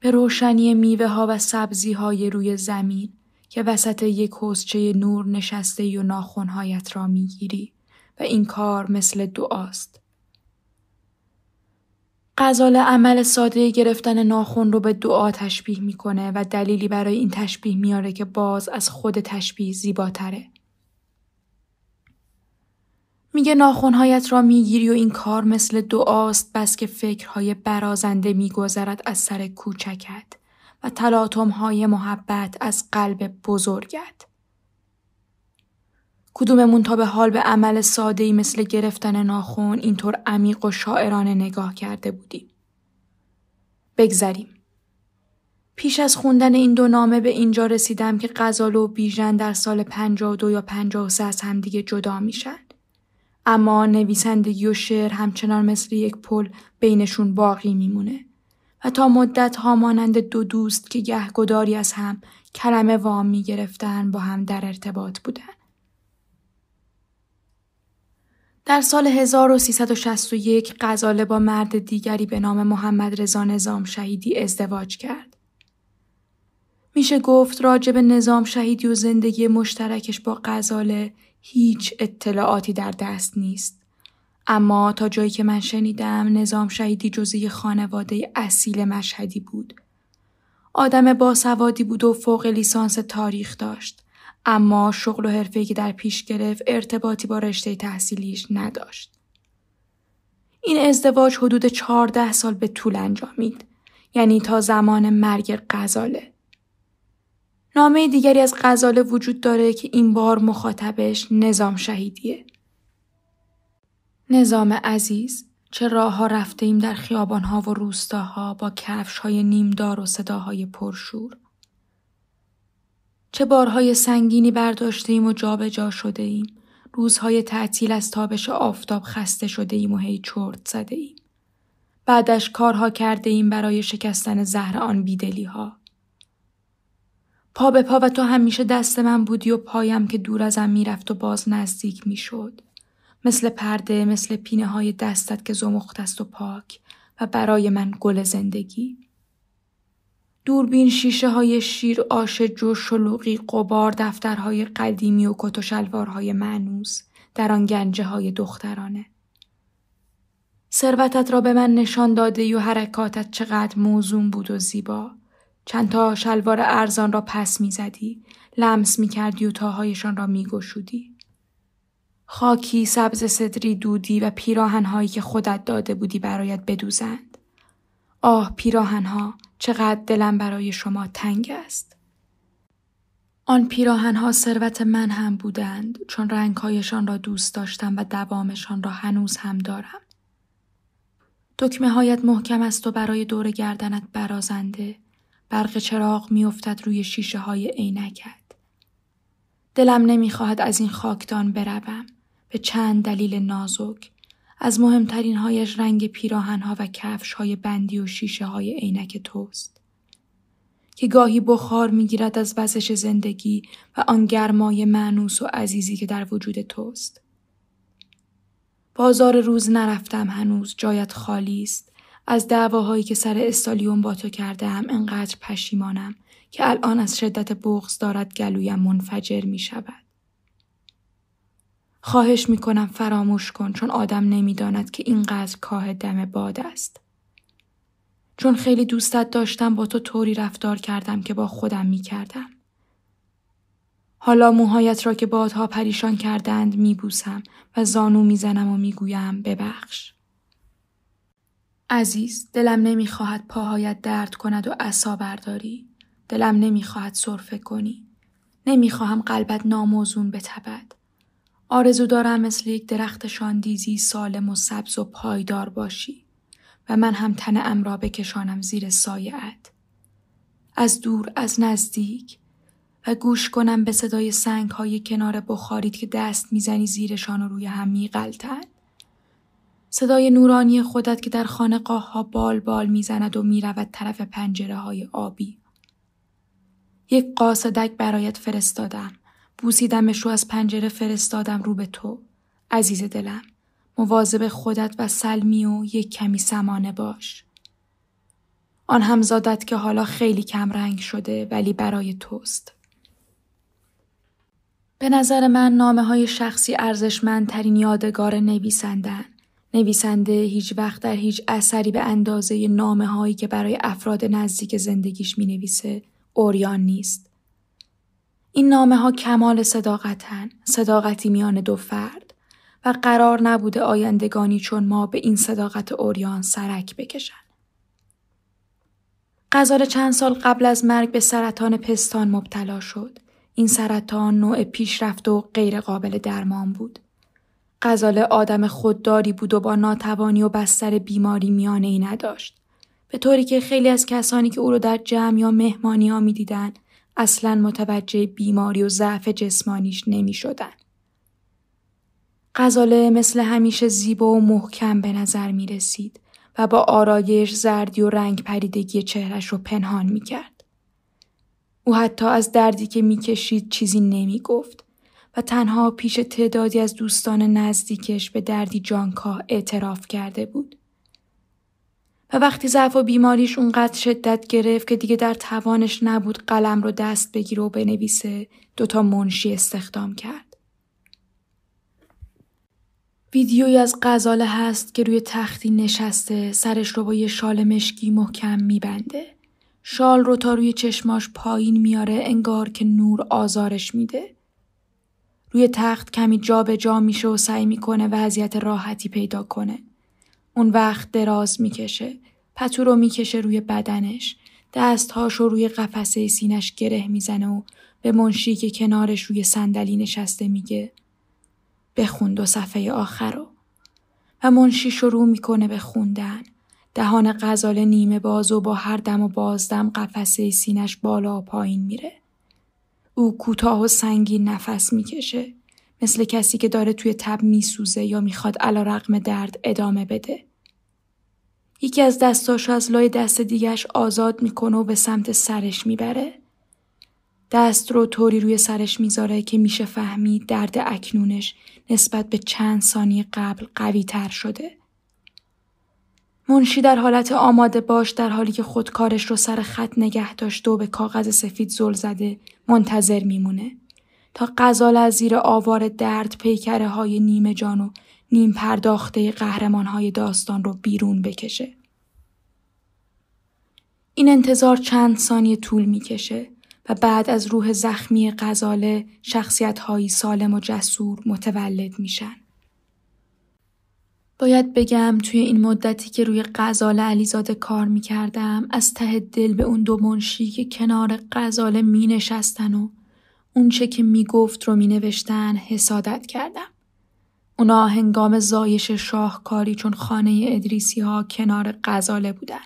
به روشنی میوه ها و سبزی های روی زمین که وسط یک حسچه نور نشسته و ناخونهایت را می‌گیری و این کار مثل دعاست. غزال عمل ساده گرفتن ناخون رو به دعا تشبیه می‌کنه و دلیلی برای این تشبیه میاره که باز از خود تشبیه زیباتره. میگه ناخونهایت را می‌گیری و این کار مثل دعاست بس که فکرهای برازنده میگذرد از سر کوچکت و تلاطمهای محبت از قلب بزرگت. کدوممون تا به حال به عمل ساده مثل گرفتن ناخون اینطور عمیق و شاعرانه نگاه کرده بودیم. بگذریم. پیش از خوندن این دو نامه به اینجا رسیدم که غزال و بیژن در سال 52 یا 53 از همدیگه جدا میشن. اما نویسندگی و شعر همچنان مثل یک پل بینشون باقی میمونه و تا مدت ها مانند دو دوست که گهگداری از هم کلمه وام می گرفتن با هم در ارتباط بودن. در سال 1361 غزاله با مرد دیگری به نام محمد رضا نظام شهیدی ازدواج کرد. میشه گفت راجب نظام شهیدی و زندگی مشترکش با غزاله هیچ اطلاعاتی در دست نیست. اما تا جایی که من شنیدم نظام شهیدی جزی خانواده اصیل مشهدی بود. آدم باسوادی بود و فوق لیسانس تاریخ داشت. اما شغل و حرفه‌ای که در پیش گرفت ارتباطی با رشته تحصیلیش نداشت. این ازدواج حدود چهارده سال به طول انجامید. یعنی تا زمان مرگ غزاله. نامه دیگری از غزاله وجود داره که این بار مخاطبش نظام شهیدیه. نظام عزیز چه راه ها رفته ایم در خیابان ها و روستاها با کفش های نیمدار و صداهای پرشور. چه بارهای سنگینی برداشته ایم و جابجا جا شده ایم. روزهای تعطیل از تابش آفتاب خسته شده ایم و هی چرت زده ایم. بعدش کارها کرده ایم برای شکستن زهر آن بیدلی ها. پا به پا و تو همیشه دست من بودی و پایم که دور ازم می‌رفت و باز نزدیک می‌شد. مثل پرده مثل پینه های دستت که زمخت است و پاک و برای من گل زندگی. دوربین شیشه های شیر آش جو شلوغی قبار دفترهای قدیمی و کت و شلوارهای معنوس در آن گنجه های دخترانه. ثروتت را به من نشان داده و حرکاتت چقدر موزون بود و زیبا. چندتا شلوار ارزان را پس می‌زدی لمس می‌کردی و تاهایشان را میگشودی خاکی سبز صدری دودی و پیراهنهایی که خودت داده بودی برایت بدوزند. آه پیراهنها چقدر دلم برای شما تنگ است. آن پیراهنها ثروت من هم بودند چون رنگهایشان را دوست داشتم و دوامشان را هنوز هم دارم. دکمه هایت محکم است و برای دور گردنت برازنده. برق چراغ میافتد روی شیشه های عینکت. دلم نمی‌خواهد از این خاکدان بروم. به چند دلیل نازک. از مهمترین هایش رنگ پیراهنها و کفش های بندی و شیشه های عینک توست. که گاهی بخار می‌گیرد از وزش زندگی و آن گرمای معنوس و عزیزی که در وجود توست. بازار روز نرفتم هنوز جایت خالی است. از دعواهایی که سر استالیوم با تو کرده هم انقدر پشیمانم که الان از شدت بغز دارد گلویم منفجر می شود. خواهش می کنم فراموش کن چون آدم نمی‌داند که اینقدر کاه دم باد است. چون خیلی دوستت داشتم با تو طوری رفتار کردم که با خودم می کردم. حالا موهایت را که بادها پریشان کردند می بوسم و زانو می‌زنم و می‌گویم ببخش. عزیز دلم نمی‌خواهد پاهایت درد کند و عصا برداری. دلم نمی‌خواهد صرفه کنی. نمی‌خواهم قلبت ناموزون بتبد. آرزو دارم مثل یک درخت شاندیزی سالم و سبز و پایدار باشی و من هم تن را بکشانم زیر سایت. از دور از نزدیک و گوش کنم به صدای سنگ های کنار بخارید که دست می‌زنی زیرشان و روی هم میقلتن. صدای نورانی خودت که در خانقاه ها بال بال می‌زند و می‌رود طرف پنجره های آبی. یک قاصدک برایت فرستادم. بوسیدمش رو از پنجره فرستادم رو به تو. عزیز دلم. مواظب خودت و سلمی و یک کمی سمانه باش. آن همزادت که حالا خیلی کم رنگ شده ولی برای توست. به نظر من نامه های شخصی ارزشمندترین یادگار نویسندن. نویسنده هیچ وقت در هیچ اثری به اندازه نامه هایی که برای افراد نزدیک زندگیش می نویسه اوریان نیست. این نامه ها کمال صداقتن، صداقتی میان دو فرد و قرار نبوده آیندگانی چون ما به این صداقت اوریان سرک بکشن. غزال چند سال قبل از مرگ به سرطان پستان مبتلا شد. این سرطان نوع پیشرفت و غیر قابل درمان بود. غزال آدم خودداری بود و با ناتوانی و بستر بیماری میانه ای نداشت. به طوری که خیلی از کسانی که او را در جمع یا مهمانی ها می دیدن اصلا متوجه بیماری و ضعف جسمانیش نمی شدن. غزاله مثل همیشه زیبا و محکم به نظر می رسید و با آرایش زردی و رنگ پریدگی چهرش رو پنهان می کرد. او حتی از دردی که می کشید چیزی نمی گفت و تنها پیش تعدادی از دوستان نزدیکش به دردی جانکاه اعتراف کرده بود. و وقتی ضعف و بیماریش اونقدر شدت گرفت که دیگه در توانش نبود قلم رو دست بگیره و بنویسه دوتا منشی استخدام کرد. ویدیویی از غزاله هست که روی تختی نشسته سرش رو با یه شال مشکی محکم میبنده. شال رو تا روی چشماش پایین میاره انگار که نور آزارش میده. روی تخت کمی جا به جا میشه و سعی می‌کنه وضعیت راحتی پیدا کنه. اون وقت دراز می‌کشه. پتو رو می‌کشه روی بدنش. دستهاش رو روی قفسه سینش گره می‌زنه و به منشی که کنارش روی صندلی نشسته میگه بخون دو صفحه آخر رو. و منشی شروع می‌کنه به خوندن. دهان غزال نیمه باز و با هر دم و بازدم قفسه سینش بالا و پایین میره. او کوتاه و سنگین نفس می‌کشه. مثل کسی که داره توی تب میسوزه یا می‌خواد علا رقم درد ادامه بده. یکی از دستاشو از لای دست دیگش آزاد می‌کنه و به سمت سرش می‌بره. دست رو طوری روی سرش می‌ذاره که میشه فهمید درد اکنونش نسبت به چند ثانیه قبل قوی تر شده. منشی در حالت آماده باش در حالی که خودکارش رو سر خط نگه داشته و به کاغذ سفید زل زده منتظر میمونه تا غزال از زیر آوار درد پیکره های نیمه جان و نیم پرداخته قهرمان های داستان رو بیرون بکشه. این انتظار چند ثانیه طول می‌کشه و بعد از روح زخمی غزاله شخصیت هایی سالم و جسور متولد میشن. باید بگم توی این مدتی که روی غزاله علیزاده کار می‌کردم از ته دل به اون دو منشی که کنار غزاله می نشستن و اونچه که می‌گفت رو می نوشتن حسادت کردم. اونا هنگام زایش شاهکاری چون خانه ادریسی ها کنار غزاله بودن.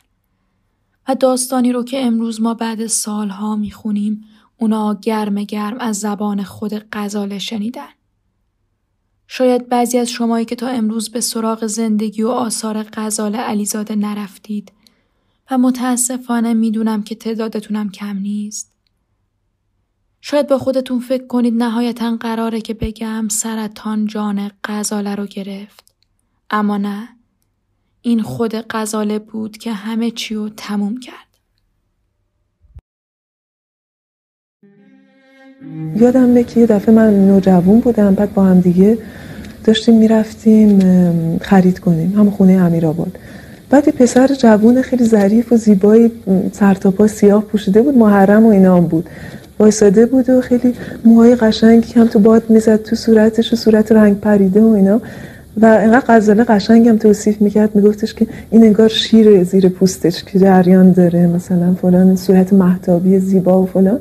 و داستانی رو که امروز ما بعد سالها می‌خونیم اونا گرم گرم از زبان خود غزاله شنیدن. شاید بعضی از شمایی که تا امروز به سراغ زندگی و آثار غزال علیزاده نرفتید و متاسفانه می‌دونم که تعدادتونم کم نیست. شاید با خودتون فکر کنید نهایتا قراره که بگم سرطان جان غزاله رو گرفت. اما نه. این خود غزاله بود که همه چی رو تموم کرد. یادم که یه دفعه من نوجوان بودم بعد با هم دیگه داشتیم می‌رفتیم خرید کنیم هم خونه امیر آباد بعد یه پسر جوون خیلی ظریف و زیبایی سرتاپا سیاه پوشیده بود محرم و اینا بود وایساده بود و خیلی موهای قشنگی هم تو باد می‌زد تو صورتش و صورت رنگ پریده و اینا. و اینقدر غزاله قشنگ هم توصیف می‌کرد میگفتش که این انگار شیر زیر پوستش که جریان داره مثلا فلان صورت محتابی زیبا و فلان.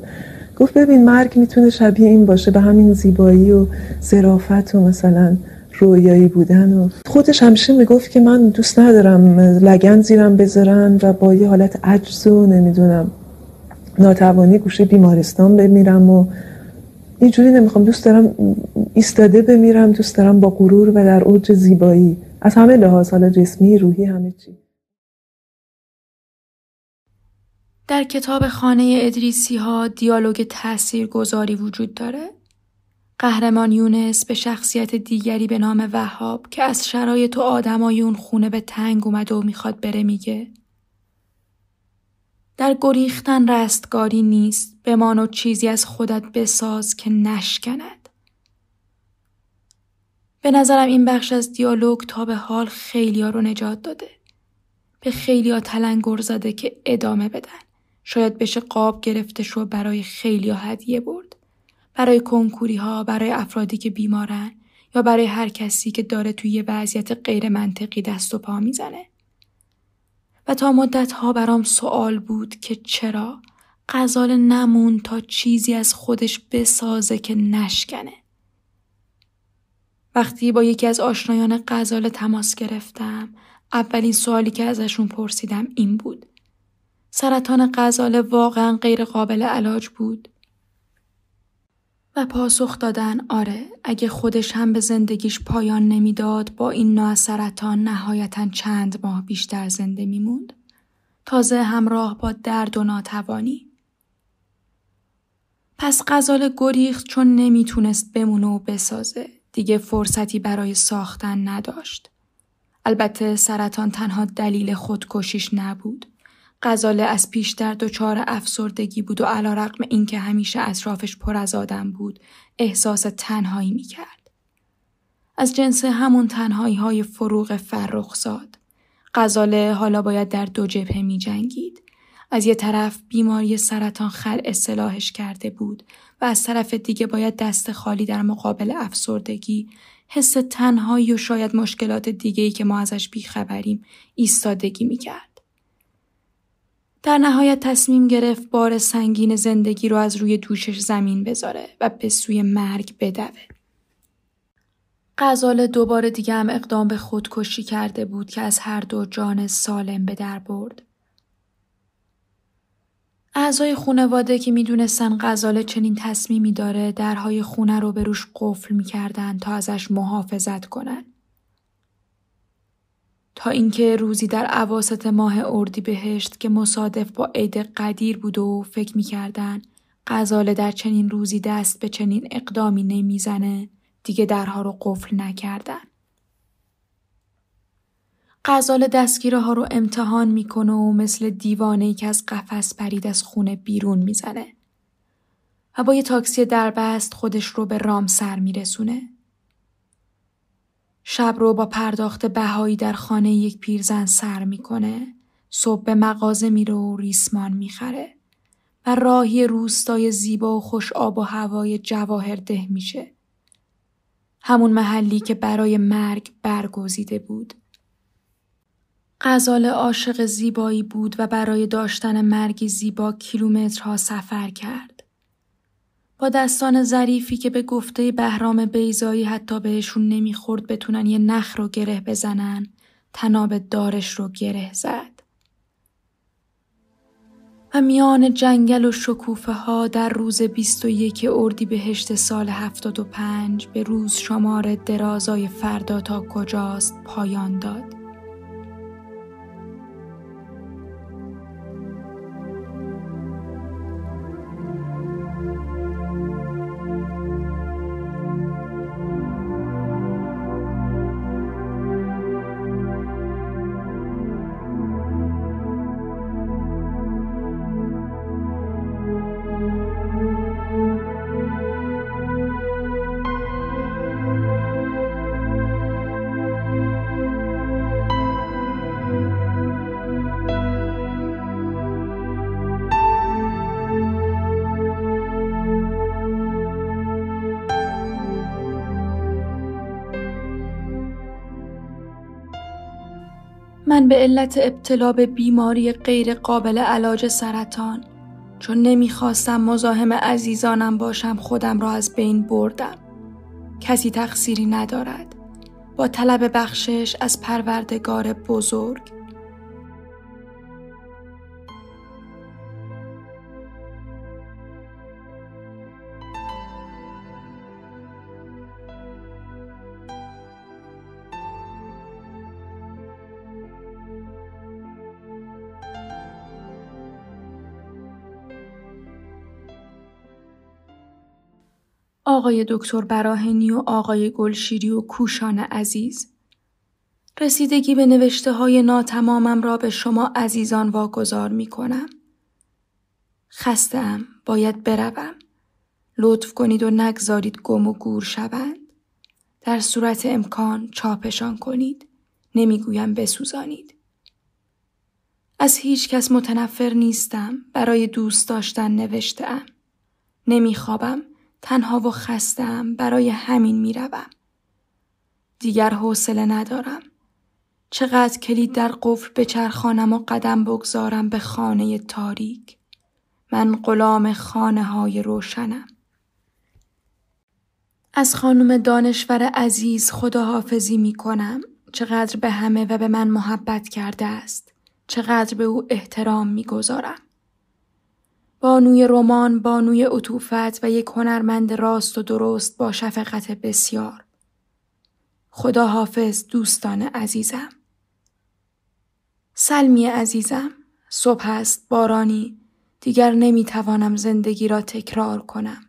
گفت ببین مرگ می‌تونه شبیه این باشه به همین زیبایی و ظرافت و مثلا رویایی بودن و خودش همیشه می‌گفت که من دوست ندارم لگن زیرم بذارن و با یه حالت عجز و نمی‌دونم. ناتوانی گوشه بیمارستان بمیرم و اینجوری نمی‌خوام دوست دارم ایستاده بمیرم دوست دارم با غرور و در اوج زیبایی از همه لحاظ حالا جسمی روحی همه چی در کتاب خانه ادریسی ها دیالوگ تأثیر گذاری وجود داره. قهرمان یونس به شخصیت دیگری به نام وهاب که از شرایط و آدمای اون خونه به تنگ اومده و می‌خواد بره میگه. در گریختن رستگاری نیست بمان و چیزی از خودت بساز که نشکند. به نظرم این بخش از دیالوگ تا به حال خیلیا رو نجات داده. به خیلیا تلنگر زده که ادامه بدن. شاید بشه قاب گرفته شو برای خیلی هدیه برد. برای کنکوری ها، برای افرادی که بیمارن یا برای هر کسی که داره توی یه وضعیت غیر منطقی دست و پا می‌زنه. و تا مدت ها برام سوال بود که چرا غزال نمون تا چیزی از خودش بسازه که نشکنه. وقتی با یکی از آشنایان غزال تماس گرفتم اولین سوالی که ازشون پرسیدم این بود. سرطان غزاله واقعا غیر قابل علاج بود. و پاسخ دادن آره اگه خودش هم به زندگیش پایان نمی‌داد با این نوع سرطان نهایتا چند ماه بیشتر زنده میموند. تازه همراه با درد و ناتوانی. پس غزال گریخت چون نمی‌تونست بمونه و بسازه. دیگه فرصتی برای ساختن نداشت. البته سرطان تنها دلیل خودکشیش نبود. غزاله از پیشتر دچار افسردگی بود و علا رقم این که همیشه اطرافش پر از آدم بود احساس تنهایی می کرد. از جنس همون تنهایی های فروغ فرخزاد. غزاله حالا باید در دو جبهه می جنگید. از یه طرف بیماری سرطان خل اصلاحش کرده بود و از طرف دیگه باید دست خالی در مقابل افسردگی حس تنهایی و شاید مشکلات دیگهی که ما ازش بیخبریم ایستادگی می کرد. در نهایت تصمیم گرفت بار سنگین زندگی رو از روی دوشش زمین بذاره و به سوی مرگ بدوه. غزال دوباره دیگه هم اقدام به خودکشی کرده بود که از هر دو جان سالم به در برد. اعضای خونواده که می‌دونستن غزاله چنین تصمیمی داره درهای خونه رو به روش قفل می‌کردن تا ازش محافظت کنن. تا اینکه روزی در عواست ماه اردی بهشت که مصادف با عید قدیر بود و فکر می‌کردن غزاله در چنین روزی دست به چنین اقدامی نمی‌زنه دیگه درها رو قفل نکردن. غزال دستگیره ها رو امتحان می‌کنه و مثل دیوانه ای که از قفس پرید از خونه بیرون می‌زنه. و با یه تاکسی دربست خودش رو به رامسر میرسونه. شب رو با پرداخت بهایی در خانه یک پیرزن سر می‌کنه. صبح به مغازه میره و ریسمان می‌خره. و راهی روستای زیبا و خوش آب و هوای جواهر ده میشه. همون محلی که برای مرگ برگزیده بود. غزال عاشق زیبایی بود و برای داشتن مرگی زیبا کیلومترها سفر کرد. با دستان ظریفی که به گفته بهرام بیزایی حتی بهشون نمی‌خورد بتونن یه نخ رو گره بزنن تناب دارش رو گره زد. و میان جنگل و شکوفه ها در روز 21 اردی بهشت سال 75 به روز شمار درازای فردا تا کجاست پایان داد. به علت ابتلا به بیماری غیر قابل علاج سرطان چون نمی‌خواستم مزاحم عزیزانم باشم خودم را از بین بردم. کسی تقصیری ندارد. با طلب بخشش از پروردگار بزرگ آقای دکتر براهنی و آقای گلشیری و کوشان عزیز رسیدگی به نوشته های ناتمامم را به شما عزیزان واگذار می کنم. خستم باید بروم. لطف کنید و نگذارید گم و گور شوند. در صورت امکان چاپشان کنید. نمی‌گویم بسوزانید. از هیچ کس متنفر نیستم. برای دوست داشتن نوشتم. نمیخوابم. تنها و خستم برای همین می‌روم. دیگر حوصله ندارم. چقدر کلید در قفل بچرخانم و قدم بگذارم به خانه تاریک. من غلام خانه های روشنم. از خانم دانشور عزیز خداحافظی می کنم. چقدر به همه و به من محبت کرده است. چقدر به او احترام می گذارم. بانوی رمان، بانوی عطوفت و یک هنرمند راست و درست با شفقت بسیار. خدا حافظ دوستان عزیزم. سلمی عزیزم، صبح است بارانی، دیگر نمی‌توانم زندگی را تکرار کنم.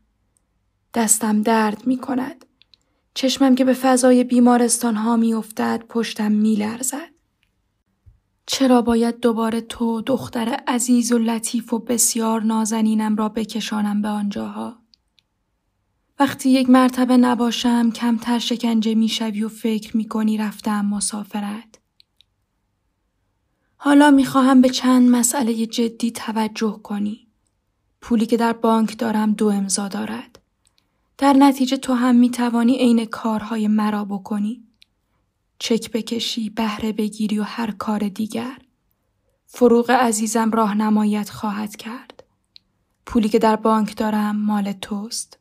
دستم درد می کند. چشمم که به فضای بیمارستان ها می افتد پشتم می لرزد. چرا باید دوباره تو دختر عزیز و لطیف و بسیار نازنینم را بکشانم به آنجاها؟ وقتی یک مرتبه نباشم کمتر شکنجه می‌شوی و فکر می‌کنی رفتم مسافرت. حالا می‌خواهم به چند مسئله جدی توجه کنی. پولی که در بانک دارم دو امضا دارد. در نتیجه تو هم می‌توانی عین کارهای مرا بکنی. چک بکشی، بهره بگیری و هر کار دیگر. فروغ عزیزم راهنماییت خواهد کرد. پولی که در بانک دارم مال توست.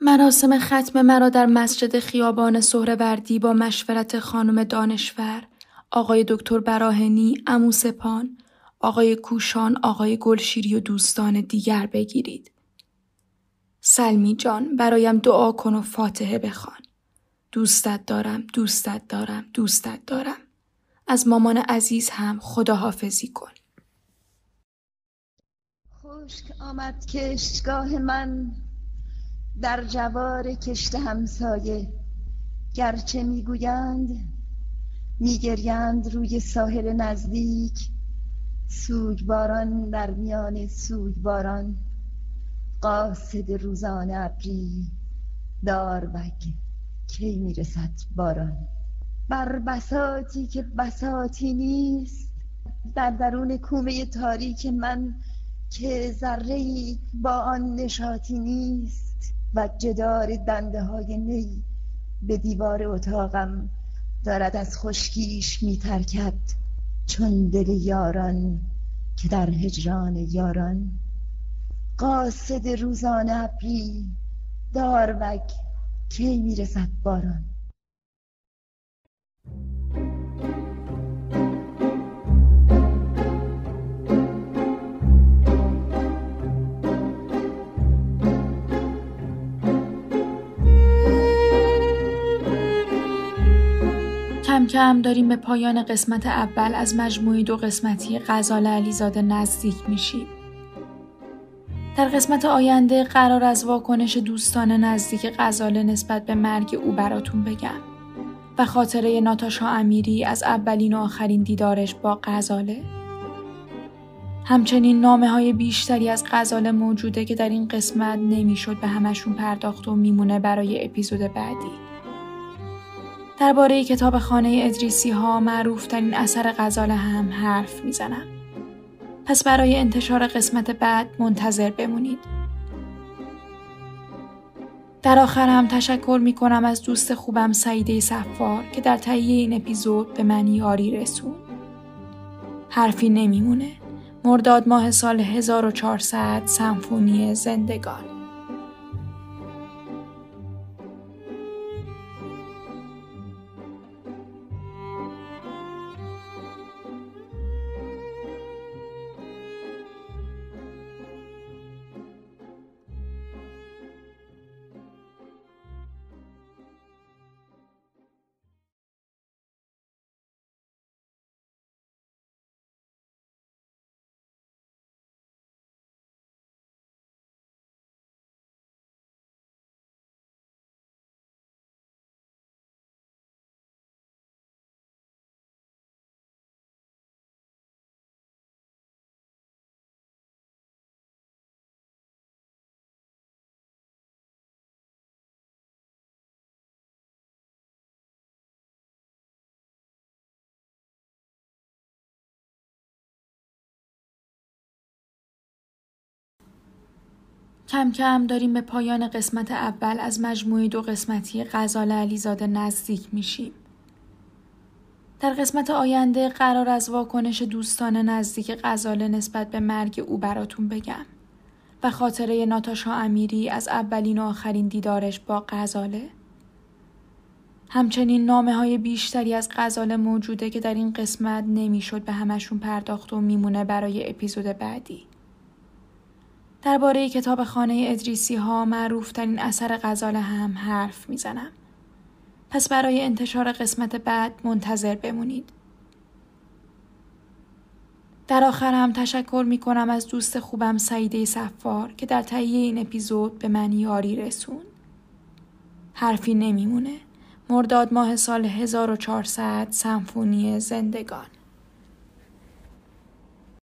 مراسم ختم مرا در مسجد خیابان سهروردی با مشورت خانم دانشور، آقای دکتر براهنی، امو سپان، آقای کوشان، آقای گلشیری و دوستان دیگر بگیرید. سلمی جان برایم دعا کن و فاتحه بخوان. دوستت دارم دوستت دارم دوستت دارم. از مامان عزیز هم خداحافظی کن. خشک آمد کشتگاه من در جوار کشت همسایه. گرچه می‌گویند میگریند روی ساحل نزدیک سوگباران در میان سوگباران قاصد روزان ابری داربگ کی می‌رسد باران؟ بر بساتی که بساتی نیست. در درون کومه تاریک من که ذره با آن نشاتی نیست. و جدار دنده های نی به دیوار اتاقم دارد از خشکیش میترکد چون دل یاران که در هجران یاران. قاصد روزان ابری داروگ کی می‌رسد باران کم کم داریم به پایان قسمت اول از مجموعه دو قسمتی غزال علیزاده نزدیک میشیم. در قسمت آینده قرار از واکنش دوستان نزدیک غزاله نسبت به مرگ او براتون بگم و خاطره ناتاشا امیری از اولین و آخرین دیدارش با غزاله. همچنین نامه های بیشتری از غزاله موجوده که در این قسمت نمی‌شد به همشون پرداخت و میمونه برای اپیزود بعدی. درباره کتاب خانه ادریسی ها معروف ترین اثر غزال هم حرف می‌زنم. پس برای انتشار قسمت بعد منتظر بمونید. در آخر هم تشکر می کنم از دوست خوبم سعیده صفار که در تهیه این اپیزود به من یاری رسون. حرفی نمیمونه. مرداد ماه سال 1400 سمفونی زندگان کم کم داریم به پایان قسمت اول از مجموعه دو قسمتی غزال علیزاده نزدیک میشیم. در قسمت آینده قرار از واکنش دوستان نزدیک غزاله نسبت به مرگ او براتون بگم و خاطره ناتاشا امیری از اولین و آخرین دیدارش با غزاله. همچنین نامه های بیشتری از غزاله موجوده که در این قسمت نمی‌شد به همشون پرداخت و میمونه برای اپیزود بعدی. درباره کتاب خانه ادریسی ها معروف ترین اثر غزال هم حرف می‌زنم. پس برای انتشار قسمت بعد منتظر بمونید. در آخر هم تشکر می کنم از دوست خوبم سعیده صفار که در تهیه این اپیزود به من یاری رسون. حرفی نمیمونه. مرداد ماه سال 1400 سمفونی زندگان